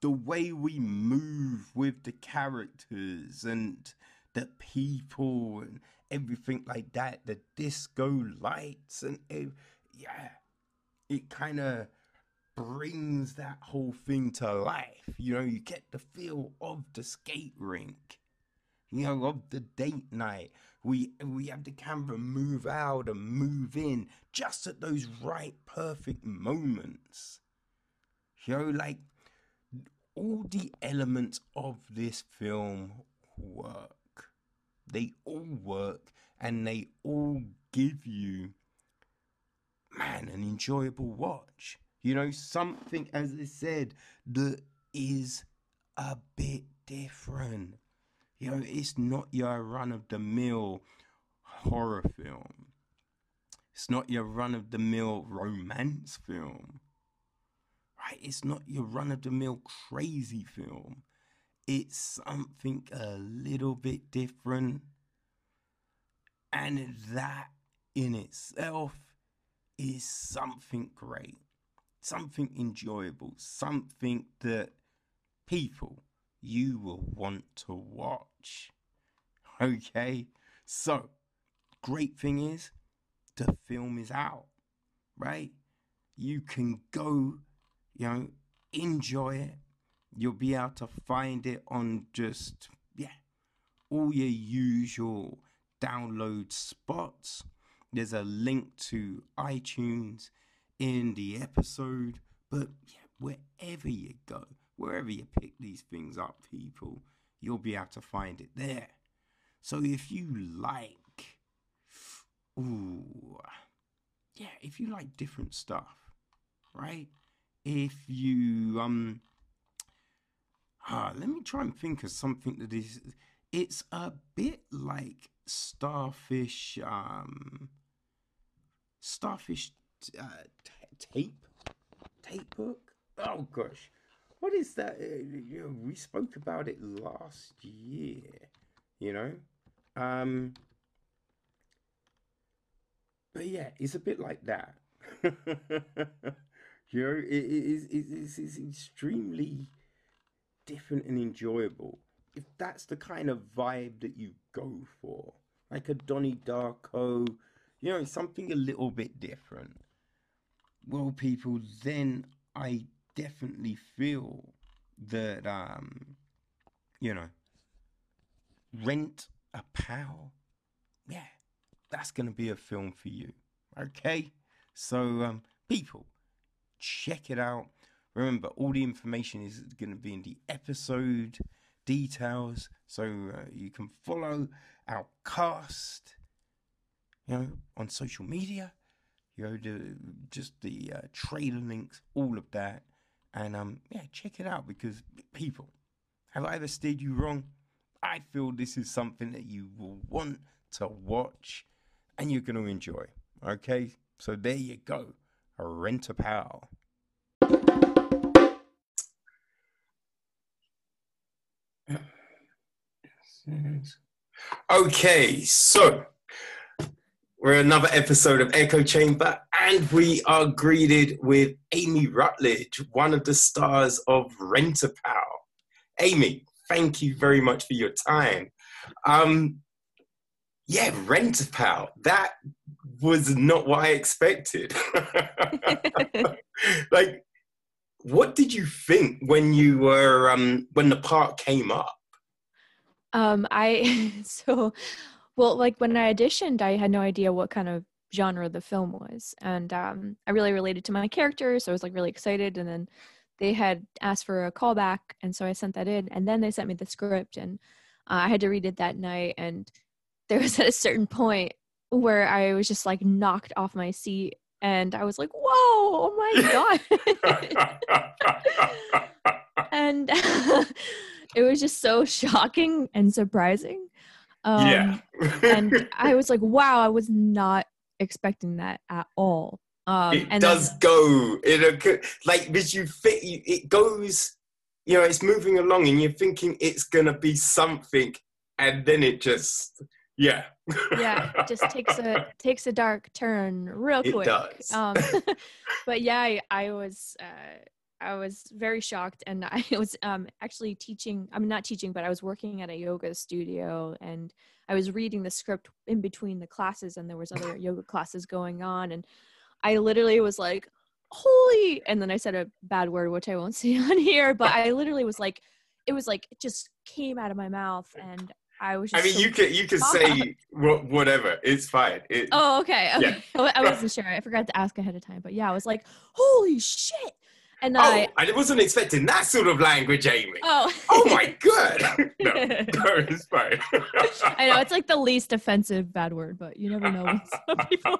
the way we move with the characters and the people and everything like that, the disco lights and it, yeah, it kind of brings that whole thing to life. You know, you get the feel of the skate rink you know, of the date night. We we have the camera move out and move in just at those right perfect moments. You know, like all the elements of this film work. They all work and they all give you man an enjoyable watch. You know, something as I said that is a bit different you know, it's not your run of the mill horror film. It's not your run of the mill romance film. Right? It's not your run of the mill crazy film. It's something a little bit different. And that in itself is something great, something enjoyable, something that people you will want to watch. Okay? So, great thing is, the film is out, right? You can go, you know, enjoy it. You'll be able to find it on just, yeah, all your usual download spots. There's a link to iTunes in the episode, but yeah, wherever you go, wherever you pick these things up, people, you'll be able to find it there. So if you like, ooh, yeah, if you like different stuff, right? If you, um, ah, let me try and think of something that is, it's a bit like Starfish, um, Starfish uh, tape, tape book. Oh gosh, what is that? Uh, you know, we spoke about it last year, you know. Um, but yeah, it's a bit like that. you know, it is it, it's, it's extremely different and enjoyable. If that's the kind of vibe that you go for, like a Donnie Darko, you know, something a little bit different. Well, people, then I definitely feel that um you know rent a pal yeah that's gonna be a film for you. Okay? So um people check it out. Remember all the information is gonna be in the episode details. So uh, you can follow our cast you know on social media you know the, just the uh, trailer links all of that and um, yeah, check it out because people, have I ever steered you wrong? I feel this is something that you will want to watch and you're going to enjoy. Okay, so there you go. Rent a pal. Okay, so we're another episode of Echo Chamber, and we are greeted with Amy Rutledge, one of the stars of Rent-A-Pal. Amy, thank you very much for your time. Um, yeah, Rent-A-Pal. That was not what I expected. like, what did you think when you were um, when the part came up? Um, I so well, like when I auditioned, I had no idea what kind of genre the film was, and um, I really related to my character, so I was like really excited. And then they had asked for a callback, and so I sent that in, and then they sent me the script, and uh, I had to read it that night. And there was at a certain point where I was just like knocked off my seat, and I was like, "Whoa! Oh my god!" and it was just so shocking and surprising. Um, yeah. and I was like, wow, I was not expecting that at all. Um, it does then, go in a like because you fit it goes you know it's moving along and you're thinking it's gonna be something and then it just yeah yeah it just takes a takes a dark turn real quick it does. Um, but yeah I, I was uh, I was very shocked, and I was um, actually teaching. I'm not teaching, but I was working at a yoga studio, and I was reading the script in between the classes, and there was other yoga classes going on, and I literally was like, "Holy!" And then I said a bad word, which I won't say on here, but I literally was like, it was like it just came out of my mouth, and I was. I mean, so you can you can say whatever. It's fine. It, oh, okay. okay. Yeah. I wasn't sure. I forgot to ask ahead of time, but yeah, I was like, "Holy shit!" And oh, I, I wasn't expecting that sort of language, Amy. Oh, oh my god! no, it's fine. I know it's like the least offensive bad word, but you never know with some people.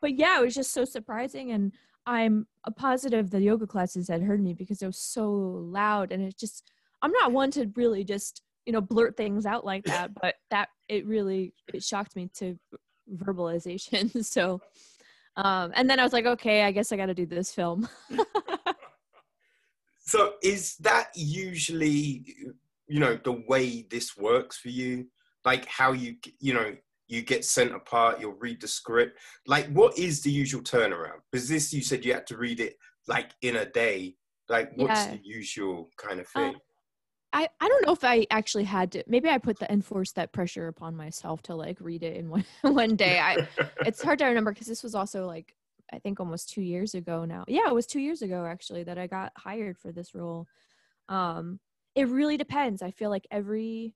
but yeah, it was just so surprising, and I'm a positive the yoga classes had heard me because it was so loud, and it just I'm not one to really just you know blurt things out like that, but that it really it shocked me to verbalization. so, um, and then I was like, okay, I guess I got to do this film. So is that usually, you know, the way this works for you? Like how you, you know, you get sent a part, you'll read the script. Like, what is the usual turnaround? Because this, you said you had to read it like in a day. Like, what's yeah. the usual kind of uh, thing? Uh, I, I don't know if I actually had to. Maybe I put the enforced that pressure upon myself to like read it in one one day. I it's hard to remember because this was also like I think almost two years ago now. Yeah, it was two years ago actually that I got hired for this role. Um, it really depends. I feel like every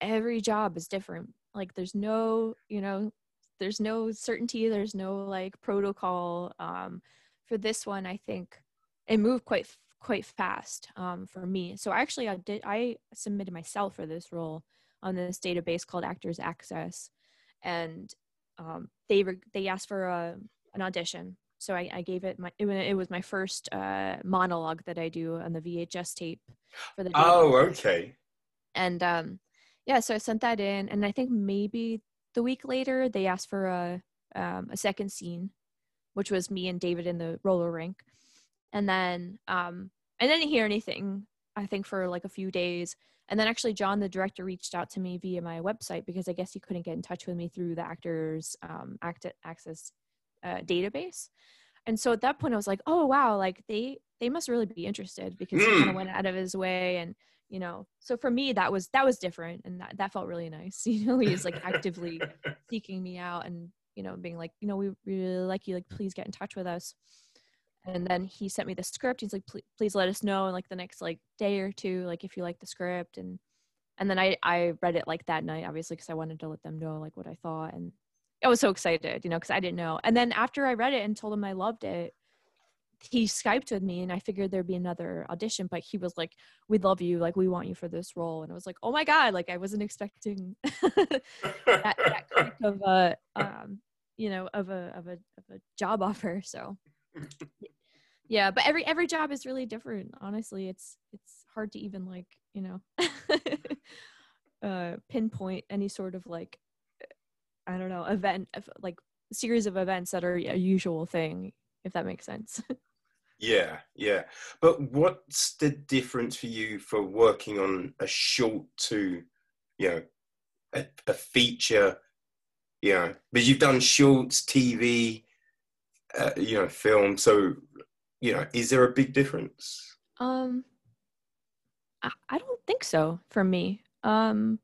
every job is different. Like there's no, you know, there's no certainty. There's no like protocol. Um, for this one, I think it moved quite quite fast um, for me. So actually, I did. I submitted myself for this role on this database called Actors Access, and um, they re- they asked for a an audition. So I, I gave it my it, was my first uh, monologue that I do on the VHS tape for the. Oh, okay. And um, yeah, so I sent that in, and I think maybe the week later they asked for a um, a second scene, which was me and David in the roller rink, and then um, I didn't hear anything. I think for like a few days, and then actually Jon, the director, reached out to me via my website because I guess he couldn't get in touch with me through the actors um, act access uh, database. And so at that point i was like oh wow like they they must really be interested because he kind of hmm. went out of his way and you know so for me that was that was different and that, that felt really nice you know he's like actively seeking me out and you know being like you know we really like you like please get in touch with us. And then he sent me the script. He's like please, please let us know in like the next like day or two like if you like the script. And and then i i read it like that night obviously because i wanted to let them know like what i thought and I was so excited, you know, because I didn't know. And then after I read it and told him I loved it, he Skyped with me and I figured there'd be another audition, but he was like, We love you, like we want you for this role. And I was like, Oh my God, like I wasn't expecting that, that quick of a um, you know, of a of a of a job offer. So yeah, but every every job is really different. Honestly, it's it's hard to even like, you know, uh pinpoint any sort of like I don't know, event like series of events that are a usual thing, if that makes sense. yeah, yeah. But what's the difference for you for working on a short to, you know, a, a feature, you know, but you've done shorts, TV, uh, you know, film. So, you know, is there a big difference? Um, I, I don't think so for me. Um,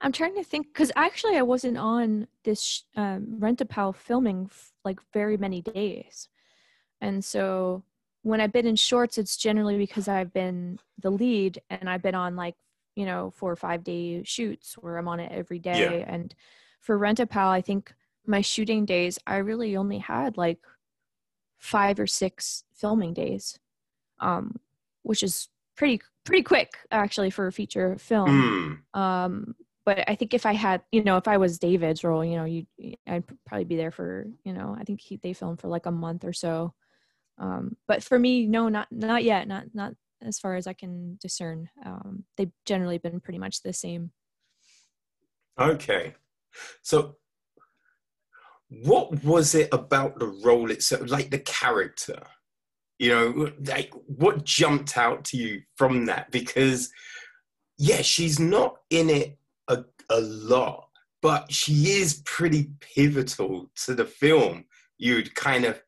I'm trying to think because actually I wasn't on this um, Rent a Pal filming f- like very many days, and so when I've been in shorts, it's generally because I've been the lead and I've been on like you know four or five day shoots where I'm on it every day. Yeah. And for Rent a Pal, I think my shooting days I really only had like five or six filming days, um, which is pretty pretty quick actually for a feature film. Mm. Um, but I think if I had, you know, if I was David's role, you know, you I'd probably be there for, you know, I think he, they filmed for like a month or so. Um, but for me, no, not not yet, not not as far as I can discern. Um, they've generally been pretty much the same. Okay. So, what was it about the role itself, like the character? You know, like what jumped out to you from that? Because, yeah, she's not in it a, a lot, but she is pretty pivotal to the film. You'd kind of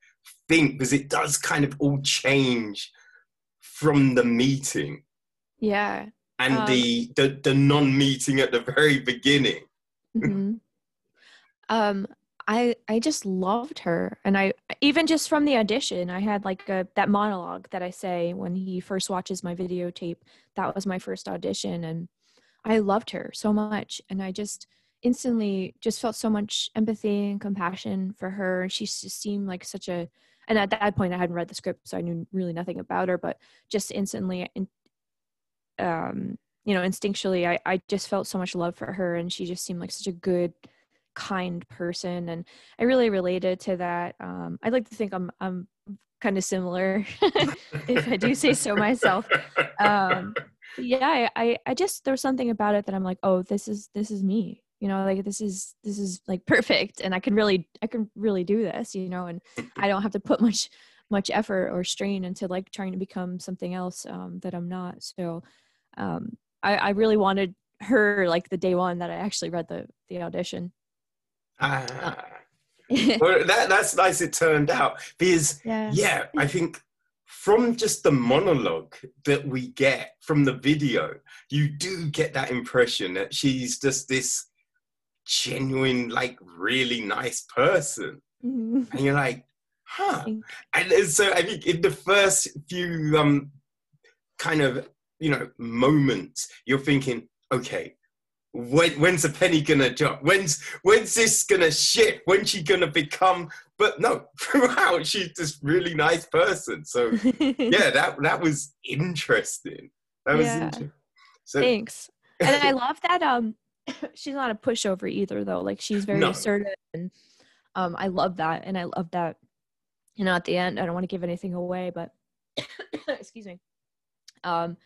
think, because it does kind of all change from the meeting Yeah. and Um, the, the the non-meeting at the very beginning. hmm um, I I just loved her, and I even just from the audition, I had like a, that monologue that I say when he first watches my videotape. That was my first audition, and I loved her so much, and I just instantly just felt so much empathy and compassion for her. She just seemed like such a, and at that point I hadn't read the script, so I knew really nothing about her, but just instantly, in, um, you know, instinctually, I I just felt so much love for her, and she just seemed like such a good kind person and i really related to that um i like to think i'm i'm kind of similar if i do say so myself um yeah I, I just there was something about it that i'm like oh this is this is me you know like this is this is like perfect and i can really i can really do this you know and i don't have to put much much effort or strain into like trying to become something else um that i'm not so um i i really wanted her like the day one that i actually read the the audition Ah. well, that, that's nice it turned out because yeah i think from just the monologue that we get from the video you do get that impression that she's just this genuine like really nice person. Mhm. and you're like huh. And and so i think in the first few um kind of you know moments you're thinking okay when, when's the penny gonna drop when's when's this gonna shift when's she gonna become but no throughout she's this really nice person so yeah that that was interesting that was Yeah. interesting so Thanks. And I love that um she's not a pushover either though. Like she's very No. assertive and um I love that and I love that you know at the end I don't want to give anything away but excuse me. Um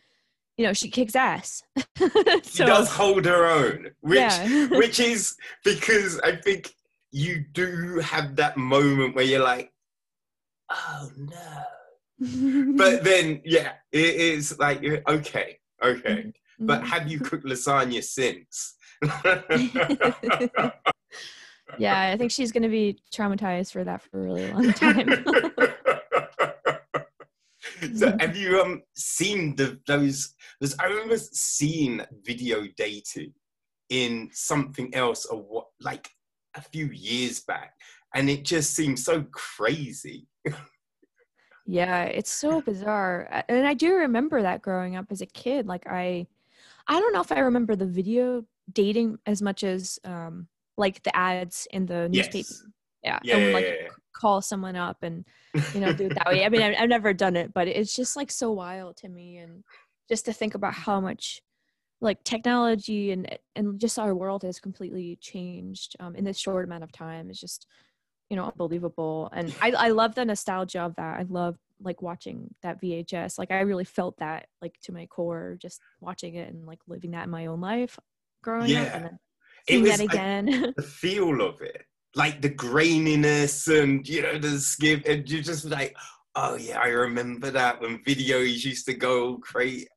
you know she kicks ass. she does hold her own which yeah. which is because I think you do have that moment where you're like, oh no. But then, yeah, it is like, okay, okay. But Mhm. have you cooked lasagna since? yeah, I think she's gonna be traumatized for that for a really long time. so have you um seen the those I remember seeing video dating in something else or what like a few years back and it just seems so crazy. Yeah, it's so bizarre. And I do remember that growing up as a kid. Like I I don't know if I remember the video dating as much as um like the ads in the newspaper. Yes. Yeah. Yeah, and yeah, like yeah, yeah. Call someone up and you know do it that way. I mean I, I've never done it, but it's just like so wild to me and just to think about how much like technology and and just our world has completely changed um, in this short amount of time is just you know unbelievable and I, I love the nostalgia of that i love like watching that vhs like i really felt that like to my core just watching it and like living that in my own life growing up Yeah. and then seeing was that like, again the feel of it, like the graininess and you know the skip, and you're just like, oh yeah, I remember that when videos used to go crazy.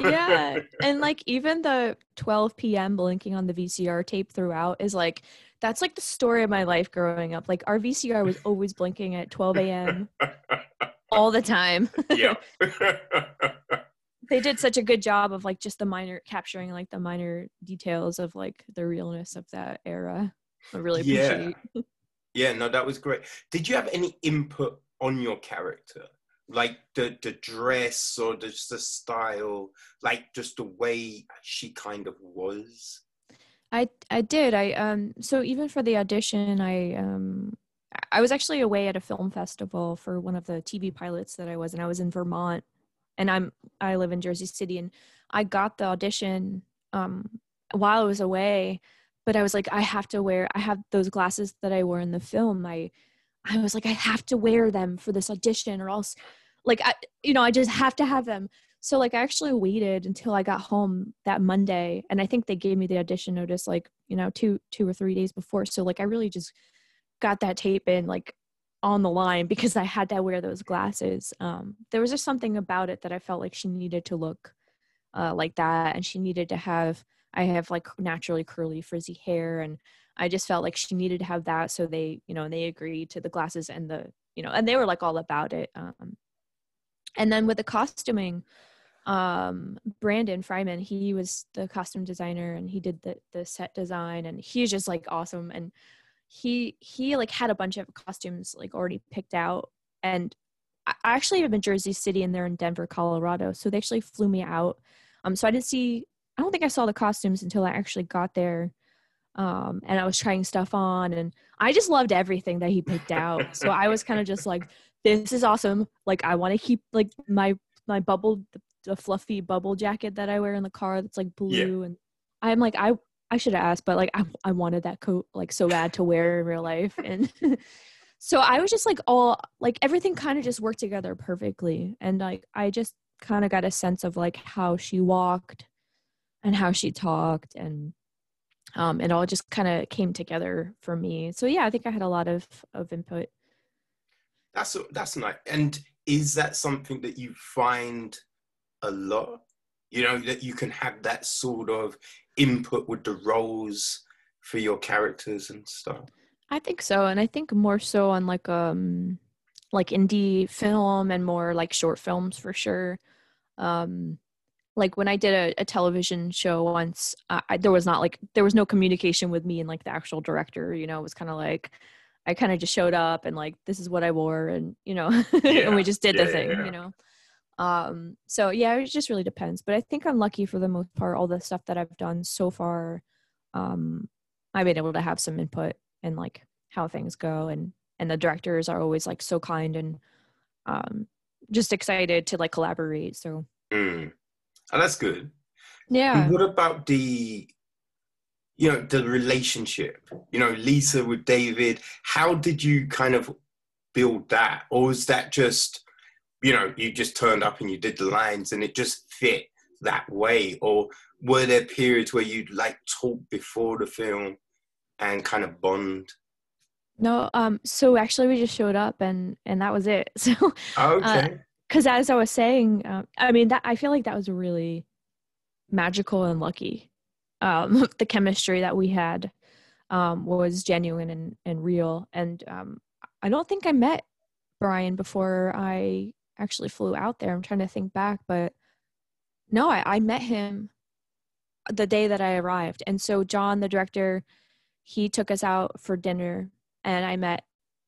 yeah and like even the 12 p.m blinking on the vcr tape throughout is like that's like the story of my life growing up like our vcr was always blinking at 12 a.m all the time yeah. they did such a good job of like just the minor capturing like the minor details of like the realness of that era i really appreciate yeah, yeah, no, that was great. Did you have any input on your character? Like the the dress or just the style, like just the way she kind of was? I I did. I um so even for the audition, I um I was actually away at a film festival for one of the TV pilots that I was, and I was in Vermont, and I'm I live in Jersey City, and I got the audition um while I was away, but I was like, I have to wear. I have those glasses that I wore in the film. I I was like, I have to wear them for this audition, or else, like I you know I just have to have them. So like I actually waited until I got home that Monday and I think they gave me the audition notice like, you know, two two or 3 days before. So like I really just got that tape in like on the line because I had to wear those glasses. Um there was just something about it that I felt like she needed to look uh like that and she needed to have I have like naturally curly frizzy hair and I just felt like she needed to have that so they, you know, and they agreed to the glasses and the, you know, and they were like all about it. Um and then with the costuming um brandon fryman he was the costume designer and he did the the set design and he's just like awesome and he he like had a bunch of costumes like already picked out and i actually live in jersey city and they're in denver colorado so they actually flew me out um so i didn't see i don't think i saw the costumes until i actually got there um and i was trying stuff on and i just loved everything that he picked out. So i was kind of just like this is awesome. Like i want to keep like my my bubble the fluffy bubble jacket that I wear in the car that's like blue and I'm like I I should have asked but like I I wanted that coat like so bad to wear in real life and so I was just like all like everything kind of just worked together perfectly and like I just kind of got a sense of like how she walked and how she talked and um it all just kind of came together for me so yeah I think I had a lot of of input That's that's nice. And is that something that you find a lot? You know, that you can have that sort of input with the roles for your characters and stuff. I think so, and I think more so on like um like indie film and more like short films for sure. Um, like when I did a, a television show once, I, I, there was not like there was no communication with me and like the actual director. You know, it was kind of like I kind of just showed up and like this is what I wore, and you know, and we just did Yeah, the thing. yeah. You know. Um, so yeah, it just really depends. But I think I'm lucky for the most part. All the stuff that I've done so far, um, I've been able to have some input in like how things go, and and the directors are always like so kind and um, just excited to like collaborate. So Mm. And that's good. yeah, And what about the, you know, the relationship? You know, Lisa with David. How did you kind of build that, or was that just, you know, you just turned up and you did the lines and it just fit that way, or were there periods where you'd like talk before the film and kind of bond? no. Um, so actually, we just showed up and and that was it. So Okay. Because as I was saying, um, I mean that I feel like that was really magical and lucky. Um, the chemistry that we had um, was genuine and, and real. And um, I don't think I met Brian before I actually flew out there. I'm trying to think back, but no, I, I met him the day that I arrived. And so Jon, the director, he took us out for dinner, and I met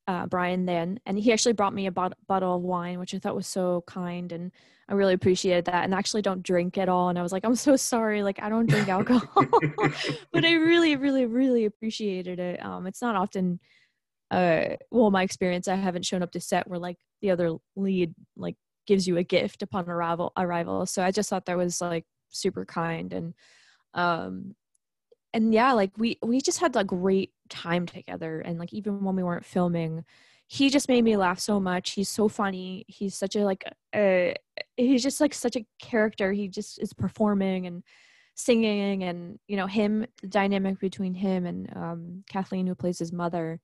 uh, Brian then, and he actually brought me a bot- bottle of wine, which I thought was so kind, and I really appreciated that. And I actually don't drink at all, and I was like, I'm so sorry, like I don't drink alcohol, but I really, really, really appreciated it. Um, it's not often, uh, well, my experience, I haven't shown up to set where like the other lead like gives you a gift upon arrival, arrival. So I just thought that was like super kind and, um, and yeah, like we we just had a great time together, and like even when we weren't filming, he just made me laugh so much. He's so funny. He's such a like uh he's just like such a character. He just is performing and singing and you know him the dynamic between him and um Kathleen who plays his mother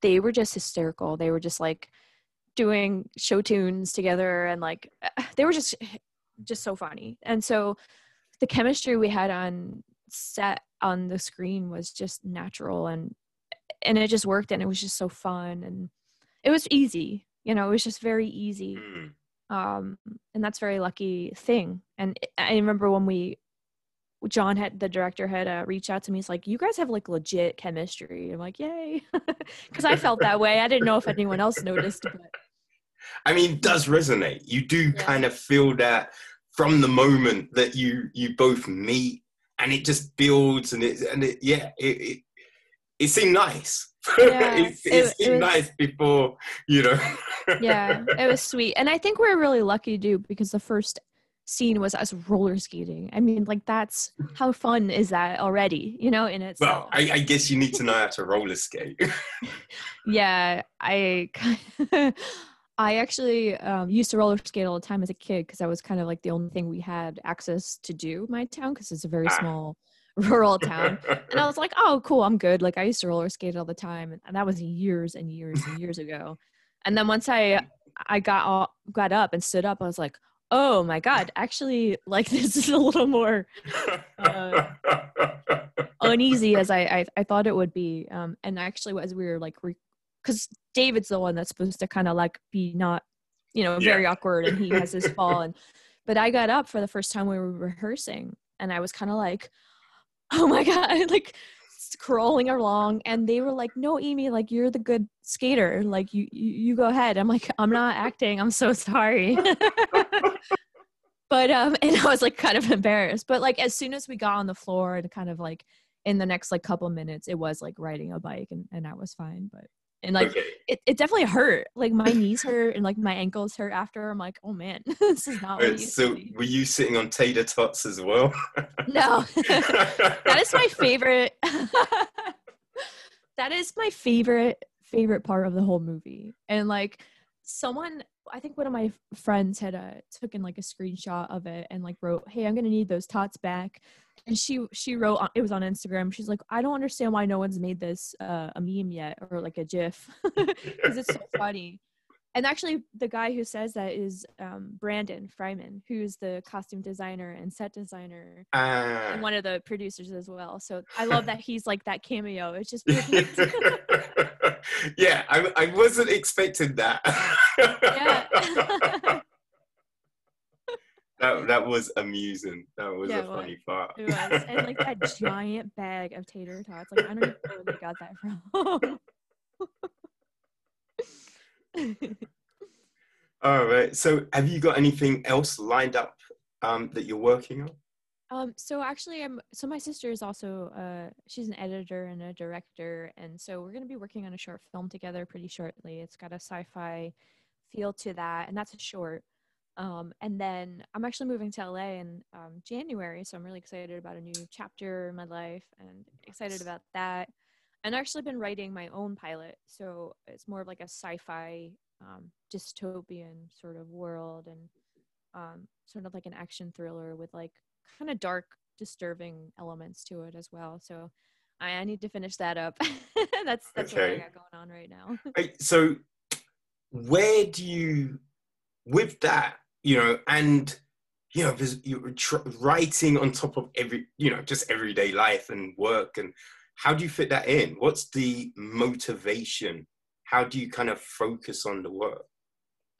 they were just hysterical they were just like doing show tunes together and like they were just just so funny. And so the chemistry we had on set on the screen was just natural and and it just worked and it was just so fun and it was easy you know it was just very easy Mm. um and that's a very lucky thing and i remember when we jon had the director had uh, reached out to me he's like you guys have like legit chemistry i'm like yay because i felt that way i didn't know if anyone else noticed but I mean, it does resonate. You do Yeah. kind of feel that from the moment that you you both meet, and it just builds, and it and it yeah, it it, it seemed nice. Yeah, it, it, it- seemed was- nice before you know. yeah it was sweet and i think we're really lucky too because the first scene was us roller skating i mean like that's how fun is that already you know in itself well, I, I guess you need to know how to roller skate. yeah i i actually um, used to roller skate all the time as a kid because that was kind of like the only thing we had access to do in my town because it's a very Ah. small rural town and i was like oh cool i'm good like i used to roller skate all the time and, that was years and years and years ago and then once i i got all, got up and stood up i was like oh my god actually like this is a little more uh, uneasy as I, I I thought it would be. Um, and actually, as we were like, because David's the one that's supposed to kind of like be not, you know, very awkward, and he has his fall. And but I got up for the first time we were rehearsing, and I was kind of like, oh my god, like crawling along and they were like no amy like you're the good skater. Like you you, you go ahead. I'm like i'm not acting. I'm so sorry. But um and i was like kind of embarrassed. But like as soon as we got on the floor and kind of like in the next like couple minutes it was like riding a bike and, and i was fine but and like okay. it, it definitely hurt. Like my knees hurt and like my ankles hurt after. I'm like oh man this is not what it used so were you sitting on tater tots as well? no. That is my favorite that is my favorite favorite part of the whole movie. And like someone i think one of my friends had uh taken like a screenshot of it and like wrote hey i'm gonna need those tots back and she she wrote it was on instagram she's like i don't understand why no one's made this uh, a meme yet or like a gif because it's so funny and actually the guy who says that is um, brandon fryman who's the costume designer and set designer Ah. and one of the producers as well. So I love that he's like that cameo. It's just yeah, I, I wasn't expecting that. yeah. That that was amusing. That was Yeah, a it was. funny part. it was. And like that giant bag of tater tots. Like I don't know where they got that from. All right. So, have you got anything else lined up um, that you're working on? um, so actually I'm so my sister is also uh she's an editor and a director and so we're gonna be working on a short film together pretty shortly. It's got a sci-fi feel to that and that's a short. Um, and then I'm actually moving to LA in um, January, so I'm really excited about a new chapter in my life and excited about that. And I've actually been writing my own pilot, so it's more of like a sci-fi um, dystopian sort of world and um, sort of like an action thriller with like kind of dark, disturbing elements to it as well. So I, I need to finish that up. that's that's what I Okay. got going on right now. So, where do you, with that, you know, and you know, you're tr- writing on top of every, you know, just everyday life and work, and how do you fit that in? What's the motivation? How do you kind of focus on the work?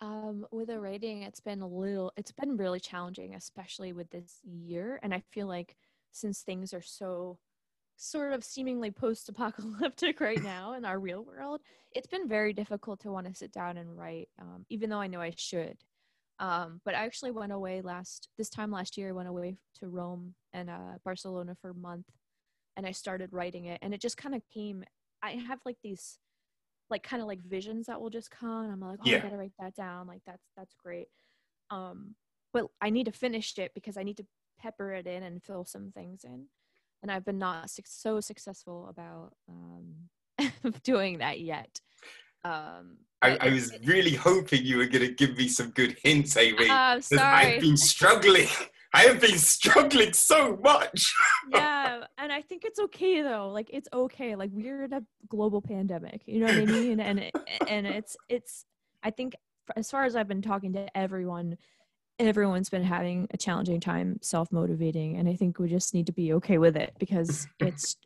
Um, with the writing, it's been a little, it's been really challenging, especially with this year. And I feel like since things are so sort of seemingly post apocalyptic right now in our real world, it's been very difficult to want to sit down and write, um, even though I know I should. Um, but I actually went away last, this time last year, I went away to Rome and uh, Barcelona for a month and I started writing it. And it just kind of came, I have like these like kind of like visions that will just come and i'm like oh Yeah. i gotta write that down like that's that's great um but i need to finish it because i need to pepper it in and fill some things in and i've been not suc so successful about um doing that yet um I, I was really hoping you were going to give me some good hints, Amy. i'm 'cause I've been struggling. I have been struggling so much. yeah and i think it's okay though like it's okay like we're in a global pandemic you know what i mean and it, and it's it's i think as far as i've been talking to everyone everyone's been having a challenging time self motivating, and I think we just need to be okay with it because it's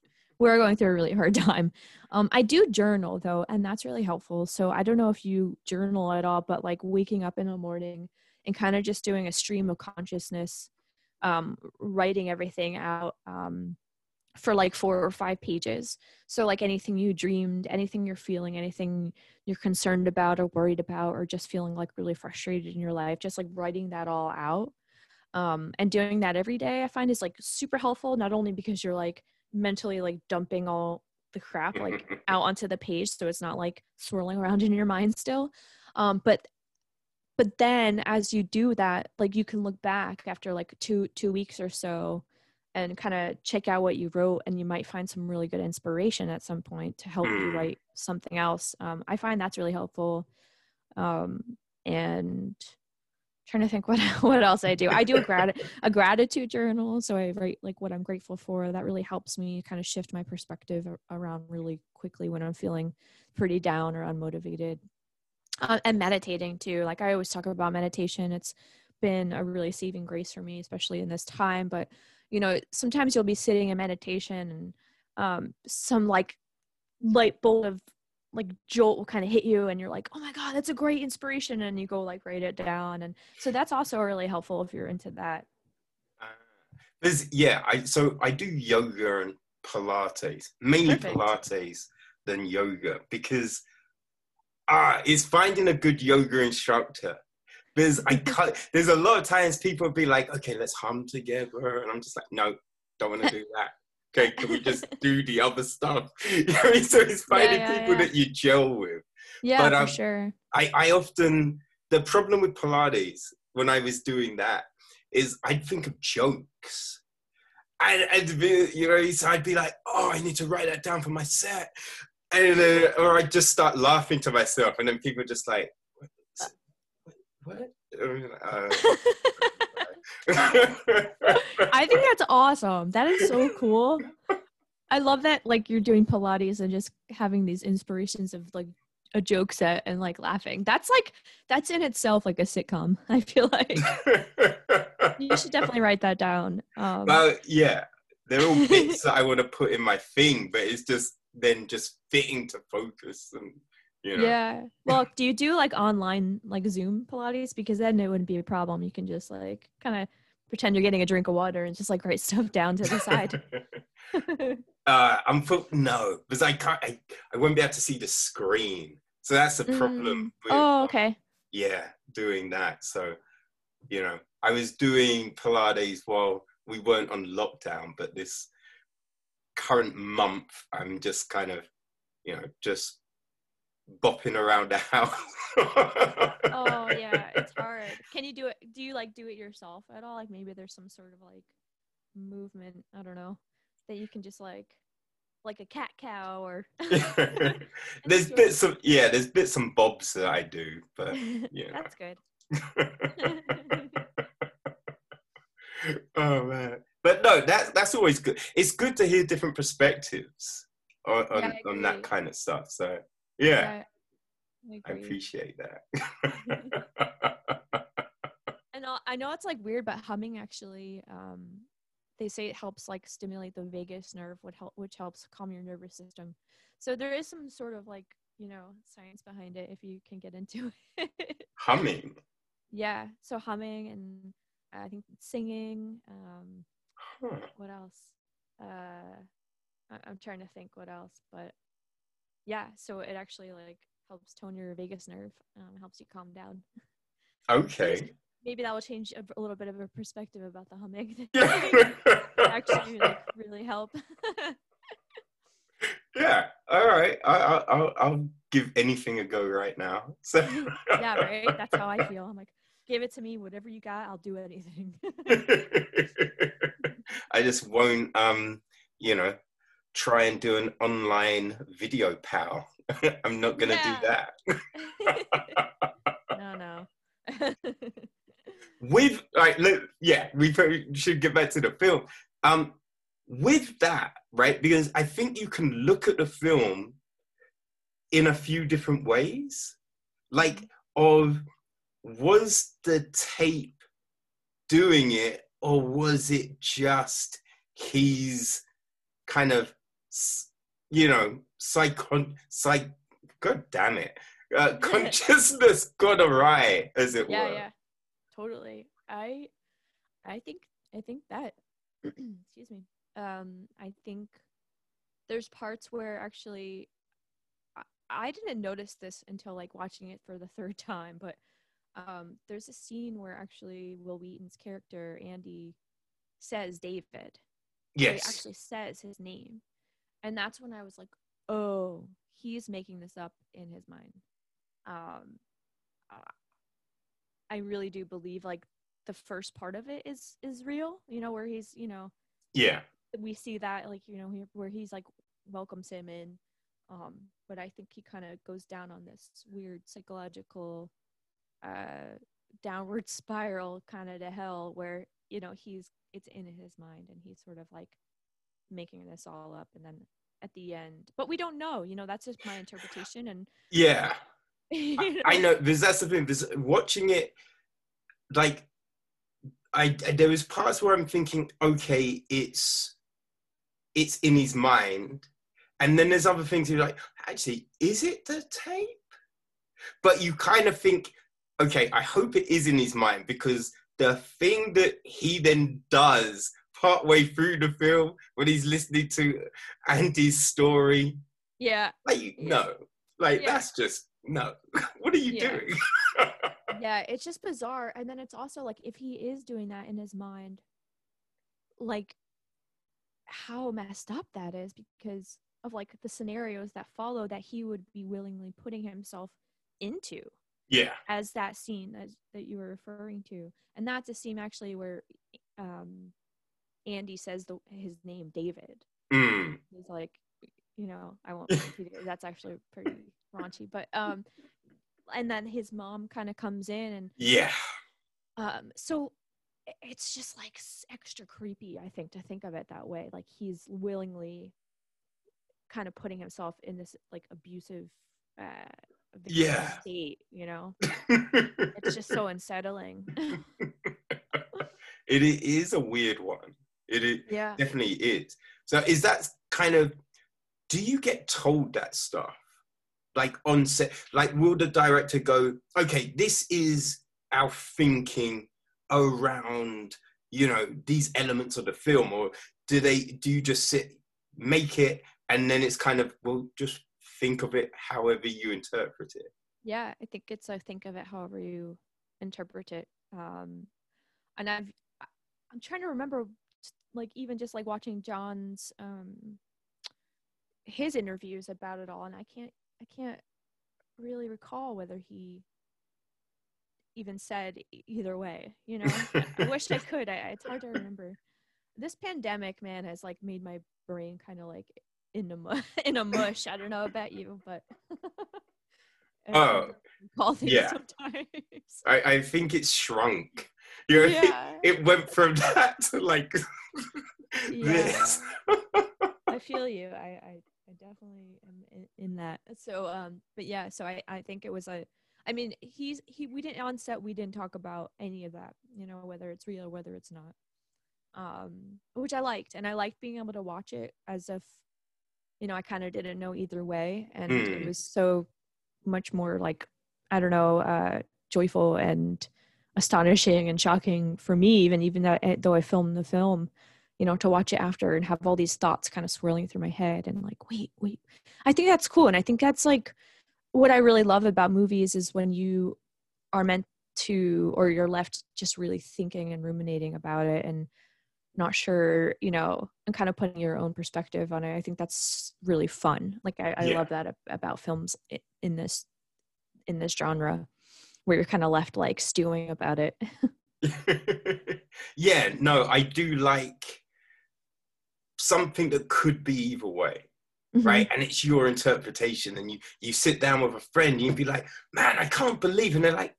we're going through a really hard time. Um, I do journal though, and that's really helpful. So I don't know if you journal at all, but like waking up in the morning and kind of just doing a stream of consciousness, um, writing everything out. Um, for like four or five pages. So, like anything you dreamed, anything you're feeling, anything you're concerned about or worried about, or just feeling like really frustrated in your life, just like writing that all out. Um, and doing that every day, I find is like super helpful, not only because you're like mentally like dumping all the crap like out onto the page so it's not like swirling around in your mind still. Um but but then as you do that like you can look back after like two two weeks or so and kind of check out what you wrote and you might find some really good inspiration at some point to help you Mm. write something else. Um, i find that's really helpful. Um, and trying to think what what else i do. I do a, grat- a gratitude journal so i write like what i'm grateful for. That really helps me kind of shift my perspective around really quickly when i'm feeling pretty down or unmotivated. Uh, and meditating too. Like i always talk about meditation. It's been a really saving grace for me especially in this time. But you know sometimes you'll be sitting in meditation and um, some like light bulb of like jolt will kind of hit you and you're like oh my god that's a great inspiration and you go like write it down and so that's also really helpful if you're into that Ah. There's yeah, I so I do yoga and Pilates, mainly Perfect. Pilates than yoga because ah, it's finding a good yoga instructor. There's I cut. There's a lot of times people be like, okay, let's hum together, and I'm just like, no, don't want to do that. Okay, can we just do the other stuff? You know? So it's finding yeah, people yeah. that you gel with. yeah But, for um, sure I, I often the problem with Pilates when I was doing that is I'd think of jokes. And I'd be, you know, so I'd be like, oh, I need to write that down for my set. And uh, or I'd just start laughing to myself, and then people just like, what? what? Uh, I think that's awesome. That is so cool. I love that like you're doing Pilates and just having these inspirations of like a joke set and like laughing. That's like that's in itself like a sitcom. I feel like you should definitely write that down. Um, well, yeah, they're all bits that I want to put in my thing, but it's just then just fitting to focus and you know. Yeah. Well, do you do like online like Zoom Pilates? Because then it wouldn't be a problem. You can just like kind of pretend you're getting a drink of water and just like write stuff down to the side. uh, I'm for, no, because I can't. I, I won't be able to see the screen, so that's the problem. Mm. With, oh, okay. Yeah, doing that. So, you know, I was doing Pilates while we weren't on lockdown, but this current month, I'm just kind of, you know, just bopping around the house. Oh yeah, it's hard. Can you do it? Do you like do it yourself at all? Like maybe there's some sort of like movement. I don't know that you can just like like a cat cow or. there's bits of yeah, there's bits and bobs that I do, but yeah. That's good. oh man, but no, that's that's always good. It's good to hear different perspectives on on, Yeah, on that kind of stuff. So yeah, I I appreciate that. And I- know it's like weird, but humming actually, um, they say it helps like stimulate the vagus nerve, which help which helps calm your nervous system. So there is some sort of like you know science behind it if you can get into it. Humming. yeah. So humming and I think singing. Um, Huh. what else? Uh, I- I'm trying to think what else, but yeah. So it actually like helps tone your vagus nerve, um, helps you calm down. Okay. Maybe that will change a, a little bit of a perspective about the humming. yeah. actually like really help. yeah. All right. I, I, I'll, I'll give anything a go right now. So. yeah, right. That's how I feel. I'm like, give it to me, whatever you got, I'll do anything. I just won't, um, you know, try and do an online video pal. I'm not gonna Yeah. do that. no, no. With like, look, yeah, we probably should get back to the film. Um, with that, right? Because I think you can look at the film in a few different ways. Like, of was the tape doing it, or was it just he's kind of, you know, psychon, psych, god damn it, uh, consciousness got awry, as it yeah were. yeah. Totally. I i think i think that excuse me. Um i think there's parts where actually I, I didn't notice this until like watching it for the third time but um there's a scene where actually wil wheaton's character andy says david. So he Yes. actually says his name and that's when i was like oh he's making this up in his mind um uh, i really do believe like the first part of it is is real you know where he's you know Yeah. we see that like you know where he's like welcomes him in um but i think he kind of goes down on this weird psychological uh downward spiral kind of to hell where you know he's it's in his mind and he's sort of like making this all up and then at the end but we don't know you know that's just my interpretation and Yeah. you I know, know because that's the thing. Because watching it, like, I there was parts where I'm thinking, okay, it's it's in his mind, and then there's other things you're like, actually, is it the tape? But you kind of think, okay, I hope it is in his mind because the thing that he then does partway through the film when he's listening to Andy's story, yeah like, Yeah. no, like Yeah. that's just no. what are you Yeah. doing? yeah it's just bizarre and then it's also like if he is doing that in his mind like how messed up that is because of like the scenarios that follow that he would be willingly putting himself into yeah, as that scene that, that you were referring to and that's a scene actually where um andy says the his name david. Mm. he's like you know i won't repeat it. That's actually pretty raunchy but um and then his mom kind of comes in and yeah, um so it's just like extra creepy i think to think of it that way. Like he's willingly kind of putting himself in this like abusive uh Yeah. state you know? It's just so unsettling. It is a weird It yeah definitely is. So is that kind of? Do you get told that stuff? Like on set, like will the director go, okay, this is our thinking around, you know, these elements of the film, or do they? Do you just sit, make it, and then it's kind of, well, just think of it however you interpret it. yeah i think it's i think of it however you interpret it um and i've i'm trying to remember like even just like watching jon's um his interviews about it all and i can't i can't really recall whether he even said either way you know? I- wish i could. I, it's hard to remember. This pandemic man has like made my brain kind of like in a mu- in a mush. I don't know about you but Oh, things yeah. sometimes. I, I think it's shrunk. You know, yeah it went from that to like Yeah. this. I feel you. I, I, I definitely am in, in that. So, um, but yeah, so I, I think it was a, I mean, he's, he, we didn't on set, we didn't talk about any of that, you know, whether it's real or whether it's not, um, which I liked. And I liked being able to watch it as if, you know, I kind of didn't know either way. And it Hmm. was so much more like, I don't know, uh, joyful and astonishing and shocking for me, even, even that, eh, though I filmed the film, you know, to watch it after and have all these thoughts kind of swirling through my head and like, wait, wait. I think that's cool. And I think that's like what I really love about movies is when you are meant to, or you're left just really thinking and ruminating about it and not sure, you know, and kind of putting your own perspective on it. I think that's really fun. Like I, I Yeah. love that about films in this, in this genre where you're kind of left like stewing about it. yeah, no, I do like something that could be either way, Mm-hmm. right? And it's your interpretation, and you you sit down with a friend, and you'd be like, "Man, I can't believe," and they're like,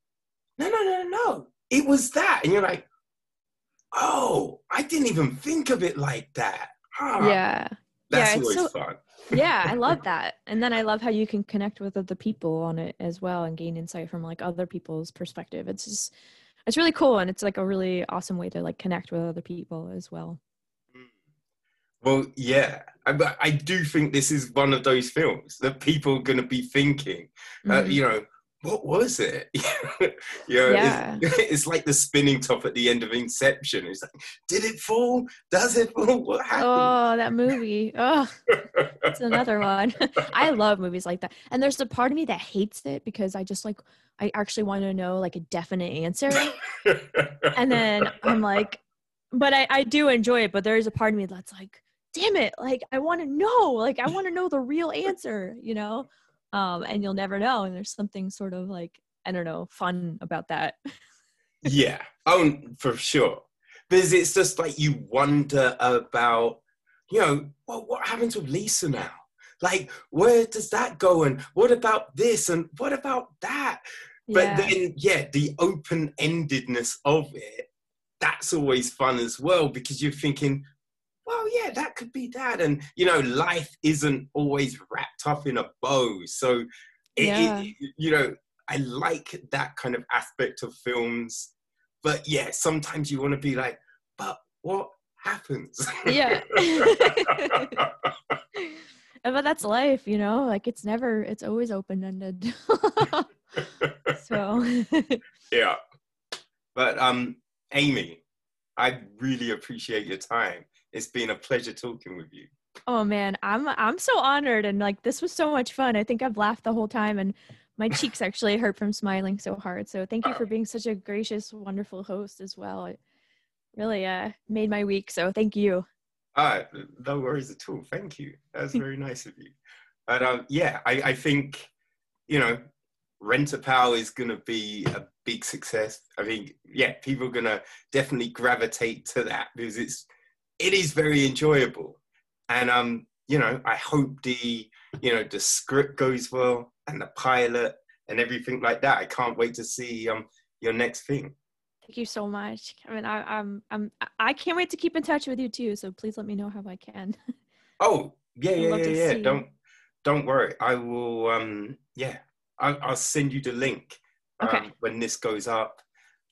"No, no, no, no, no. it was that," and you're like, "Oh, I didn't even think of it like that." Huh. Yeah. That's yeah, always so- fun. yeah i love that and then i love how you can connect with other people on it as well and gain insight from like other people's perspective it's just it's really cool and it's like a really awesome way to like connect with other people as well. Well, yeah, I, I do think this is one of those films that people are going to be thinking, uh, Mhm. you know, what was it? you know, Yeah. it's, it's like the spinning top at the end of Inception. It's like, did it fall? Does it fall? What happened? Oh, that movie. Oh, it's another one. I love movies like that. And there's a part of me that hates it because I just like I actually want to know like a definite answer. and then I'm like, but I, I do enjoy it, but there's a part of me that's like, damn it, like I want to know, like I want to know the real answer, you know? Um, and you'll never know. And there's something sort of like, I don't know, fun about that. yeah, oh, for sure. Because it's just like you wonder about, you know, well, what happens with Lisa now? Like, where does that go? And what about this? And what about that? But yeah. then, yeah, the open endedness of it, that's always fun as well because you're thinking, well, yeah, that could be that. And, you know, life isn't always wrapped up in a bow. So, it, Yeah. it, you know, I like that kind of aspect of films. But yeah, sometimes you want to be like, but what happens? Yeah. but that's life, you know? Like it's never, it's always open ended. so, yeah. But um, Amy, I really appreciate your time. It's been a pleasure talking with you. oh man, I'm I'm so honored and like this was so much fun. I think I've laughed the whole time and my cheeks actually hurt from smiling so hard. So thank you for being such a gracious, wonderful host as well. It really uh made my week. So thank you. Ah, no worries at all. Thank you. That's very nice of you. But um, yeah, I, I think you know, Rent a Pal is going to be a big success. I think yeah, people are going to definitely gravitate to that because it's it is very enjoyable, and um, you know, I hope the you know the script goes well and the pilot and everything like that. I can't wait to see um your next thing. Thank you so much. I mean, I, I'm I'm I can't wait to keep in touch with you too. So please let me know how I can. Oh yeah, yeah, yeah, yeah. Don't don't worry. I will. Um, yeah, I'll, I'll send you the link. Um, Okay. When this goes up,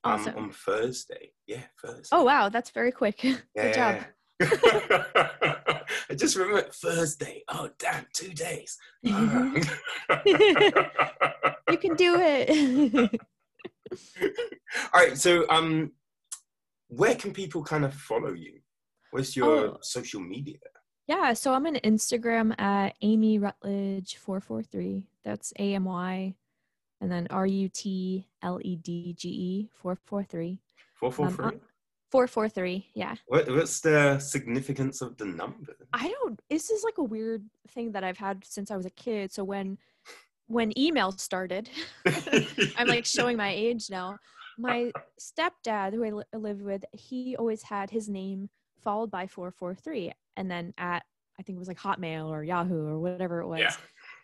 um, on Thursday. Yeah, Thursday. Oh wow, that's very quick. yeah, Good job. I just remember Thursday. Oh damn, two days. You can do it. All right. So, um, where can people kind of follow you? Where's your Oh. social media? yeah, so I'm on Instagram at Amy Rutledge four four three. That's A M Y, and then R U T L E D G E four four three. Four four Um, uh. Four four three. Yeah. What, what's the significance of the number? I don't. This is like a weird thing that I've had since I was a kid. So when when email started, I'm like showing my age now. My stepdad, who I li- lived with, he always had his name followed by 443 and then at I think it was like Hotmail or Yahoo or whatever it was. Yeah.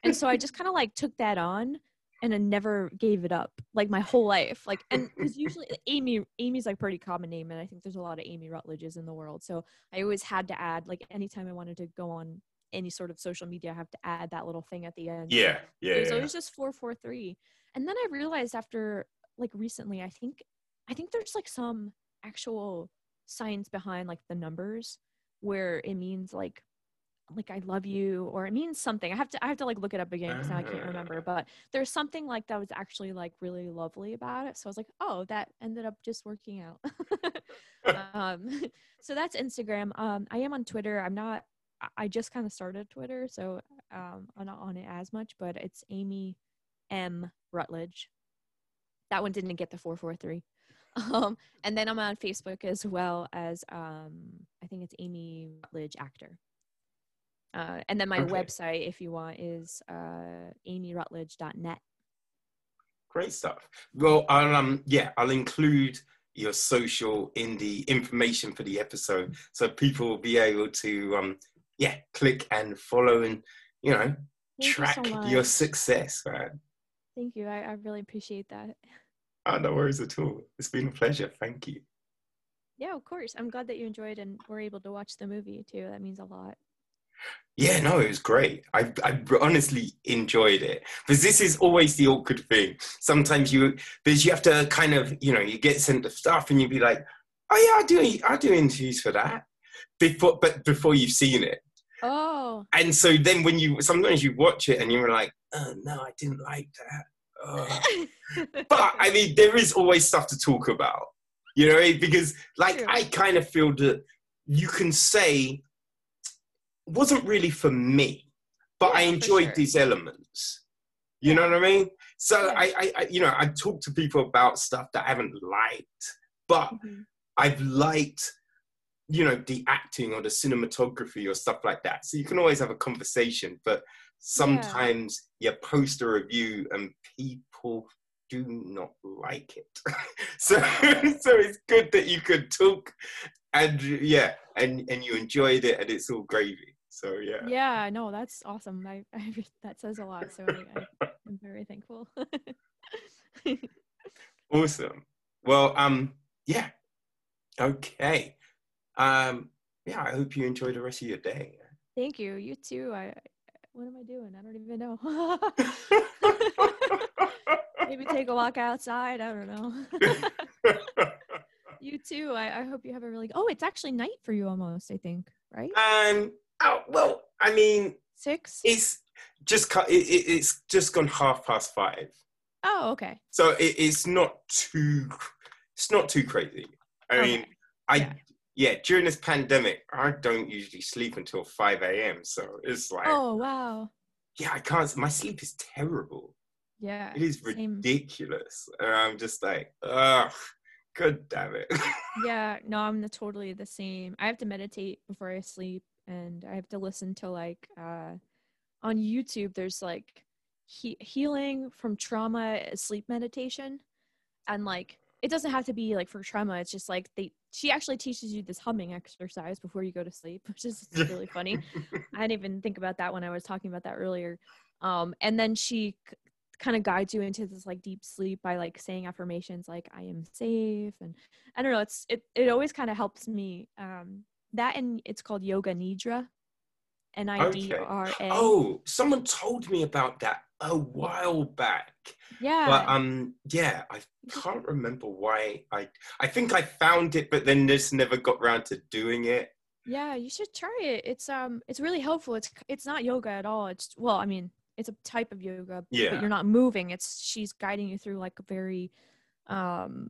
And so I just kind of like took that on and I never gave it up like my whole life. Like and because usually Amy Amy's like pretty common name and I think there's a lot of Amy Rutledges in the world. So I always had to add like anytime I wanted to go on any sort of social media, I have to add that little thing at the end. Yeah, yeah, It was yeah. always just four four three. And then I realized after like recently, I think I think there's like some actual science behind like the numbers where it means like like I love you or it means something. I have to I have to like look it up again because now I can't remember. But there's something like that was actually like really lovely about it. So I was like, oh, that ended up just working out. um, so that's Instagram. Um, I am on Twitter. I'm not. I- I just kind of started Twitter, so um, I'm not on it as much. But it's Amy M Rutledge. That one didn't get the four four three. Um, and then I'm on Facebook as well as um, I think it's Amy Rutledge actor. Uh, and then my Okay. website, if you want, is uh, amyrutledge.net. Great stuff. Well, I'll, um, yeah, I'll include your social in the information for the episode, so people will be able to, um, yeah, click and follow and you know Thank you so track your success. Man. Thank you. I, I really appreciate that. Oh, no worries at all. It's been a pleasure. Thank you. Yeah, of course. I'm glad that you enjoyed and were able to watch the movie too. That means a lot. Yeah, no, it was great. I, I honestly enjoyed it because this is always the awkward thing. Sometimes you, because you have to kind of, you know, you get sent the stuff and you'd be like, oh yeah, I do, I do interviews for that before, but before you've seen it. Oh. And so then when you, sometimes you watch it and you're like, oh no, I didn't like that. Ugh. but I mean, there is always stuff to talk about, you know, because like True. I kind of feel that you can say wasn't really for me, but I Yeah, for enjoyed sure. these elements. You know what I mean? So Yeah. I, I, I, you know, I talk to people about stuff that I haven't liked, but Mhm. I've liked, you know, the acting or the cinematography or stuff like that. So you can always have a conversation, but sometimes you post a review and people do not like it. so, so it's good that you could talk and yeah, and and you enjoyed it and it's all gravy. So yeah. Yeah, no, that's awesome. I, I that says a lot. So I, I'm very thankful. Awesome. Well, um, yeah. Okay. Um, yeah, I hope you enjoy the rest of your day. Thank you. You too. I. I- What am I doing? I don't even know. Maybe take a walk outside. I don't know. you too. I, I hope you have a really. Oh, it's actually night for you almost. I think right. um, oh, well, I mean, Six. it's just it, it, it's just gone half past five, Oh, okay. so it, it's not too it's not too crazy. I mean, I yeah. yeah. during this pandemic, I don't usually sleep until five a.m. So it's like, Oh wow. yeah, I can't. My sleep is terrible. Yeah. It is same. ridiculous, and I'm just like, ugh, god damn it. Yeah. No, I'm the, totally the same. I have to meditate before I sleep, and I have to listen to like uh, on YouTube. There's like he- healing from trauma uh, sleep meditation, and like it doesn't have to be like for trauma. It's just like they she actually teaches you this humming exercise before you go to sleep, which is really funny. I didn't even think about that when I was talking about that earlier. Um, and then she c- kind of guides you into this like deep sleep by like saying affirmations like "I am safe," and I don't know. It's it it always kind of helps me. Um, that and it's called Yoga Nidra, N I D R A. Oh, someone told me about that a while back. yeah. But um, yeah, I can't remember why. I I think I found it, but then just never got round to doing it. Yeah, you should try it. It's um it's really helpful. It's it's not yoga at all. It's well, I mean, it's a type of yoga, Yeah. but you're not moving. It's she's guiding you through like a very um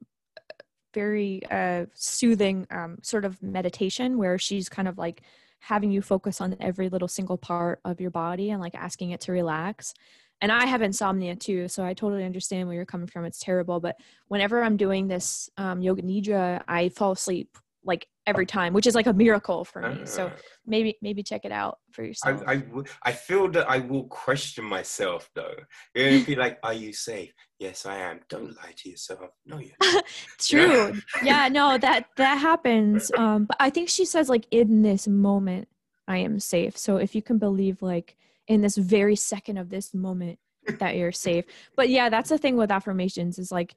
very uh soothing um sort of meditation where she's kind of like having you focus on every little single part of your body and like asking it to relax. And I have insomnia too, so I totally understand where you're coming from. It's terrible, but whenever I'm doing this um, yoga nidra, I fall asleep like every time, which is like a miracle for me. So Uh, maybe maybe check it out for yourself. I I feel that I will question myself though. You're be like, "Are you safe?" Yes, I am. Don't lie to yourself. No, you're not. True. yeah, no, that that happens. Um, but I think she says like in this moment I am safe. So if you can believe like in this very second of this moment that you're safe. But yeah, that's the thing with affirmations is like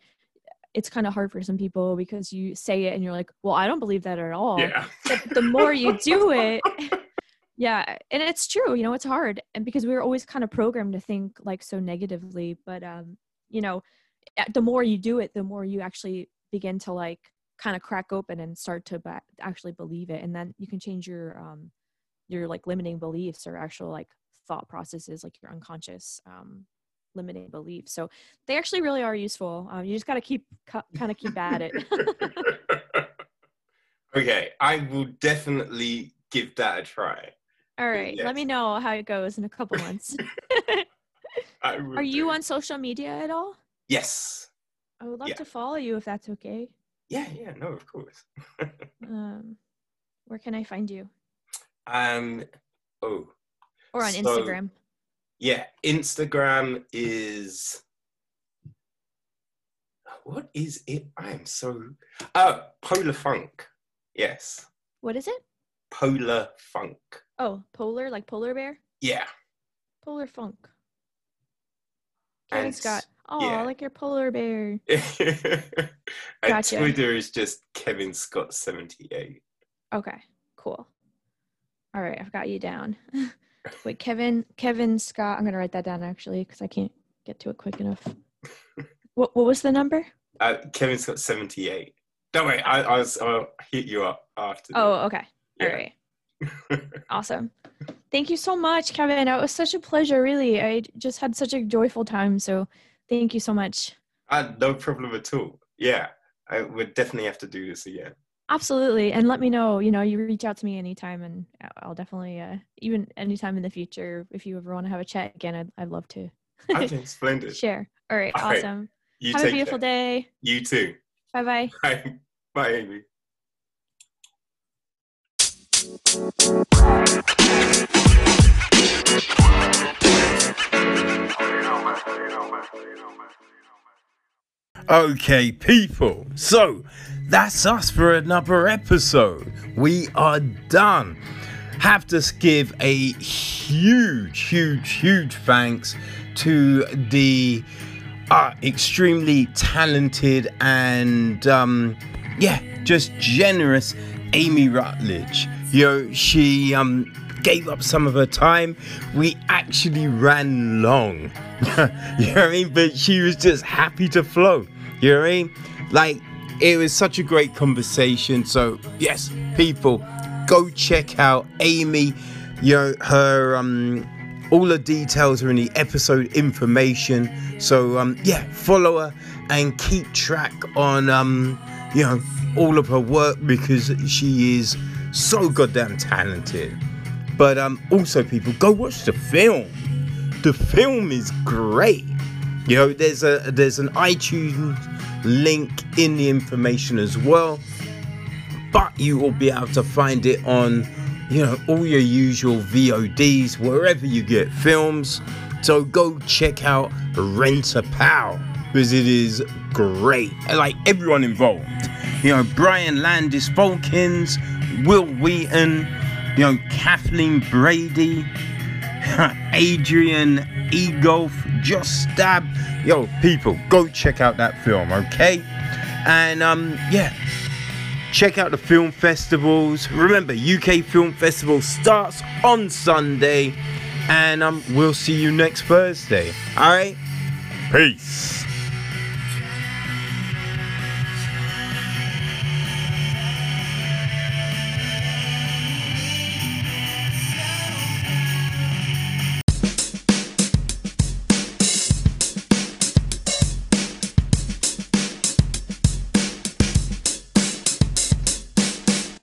it's kind of hard for some people because you say it and you're like, well, I don't believe that at all. Yeah. But the more you do it, yeah, and it's true. You know, it's hard, and because we were always kind of programmed to think like so negatively. But um, you know, the more you do it, the more you actually begin to like kind of crack open and start to ba- actually believe it, and then you can change your um, your like limiting beliefs or actual like thought processes, like your unconscious um limiting beliefs. So they actually really are useful. Um, you just got to keep kind of keep at it. okay, I will definitely give that a try. All right, Yes. let me know how it goes in a couple months. Are you do. on social media at all? Yes. I would love Yeah. to follow you if that's okay. Yeah. Yeah. No, of course. Um, where can I find you? um. Oh. Or on So- Instagram? Yeah, Instagram is. What is it? I am so. Oh, Polar Funk. Yes, What is it? Polar Funk. Oh, polar, like polar bear? Yeah. Polar funk. Kevin And Scott. Oh, yeah. like your polar bear. and Gotcha. Twitter is just Kevin Scott seventy eight. Okay, cool. All right, I've got you down. Wait, Kevin, Kevin Scott. I'm gonna write that down actually because I can't get to it quick enough. what What was the number? Uh, Kevin Scott 78. Don't worry, I, I was, I'll hit you up after. Oh, okay. Yeah. All right. Awesome. Thank you so much, Kevin. It was such a pleasure. Really, I just had such a joyful time. So, thank you so much. Uh, no problem at all. Yeah, I would definitely have to do this again. Absolutely. And let me know, you know, you reach out to me anytime and I- I'll definitely, uh, even anytime in the future, if you ever want to have a chat again, I'd, I'd love to Okay, splendid. share. All right. All right. Awesome. You have take a beautiful care. day. You too. Bye bye. Bye, bye, Amy. Okay, people. So that's us for another episode. We are done. Have to give a huge, huge, huge thanks to the uh, extremely talented and um, yeah, just generous Amy Rutledge. You know, she um, gave up some of her time. We actually ran long. you know what I mean? But she was just happy to flow. You know what I mean? Like, it was such a great conversation. So, yes, people, go check out Amy. You know, her um all the details are in the episode information. So um yeah, follow her and keep track on um you know all of her work because she is so goddamn talented. But um also people go watch the film. The film is great. You know, there's a there's an iTunes link in the information as well. But you will be able to find it on, you know, all your usual VODs, wherever you get films. So go check out Rent a Pal because it is great. Like everyone involved. You know, Brian Landis Folkins, Wil Wheaton, you know, Kathleen Brady, Adrian Egolf, Just Stab. Yo, people, go check out that film, okay? And um, yeah, check out the film festivals. Remember, UK Film Festival starts on Sunday, and um, we'll see you next Thursday. All right, peace.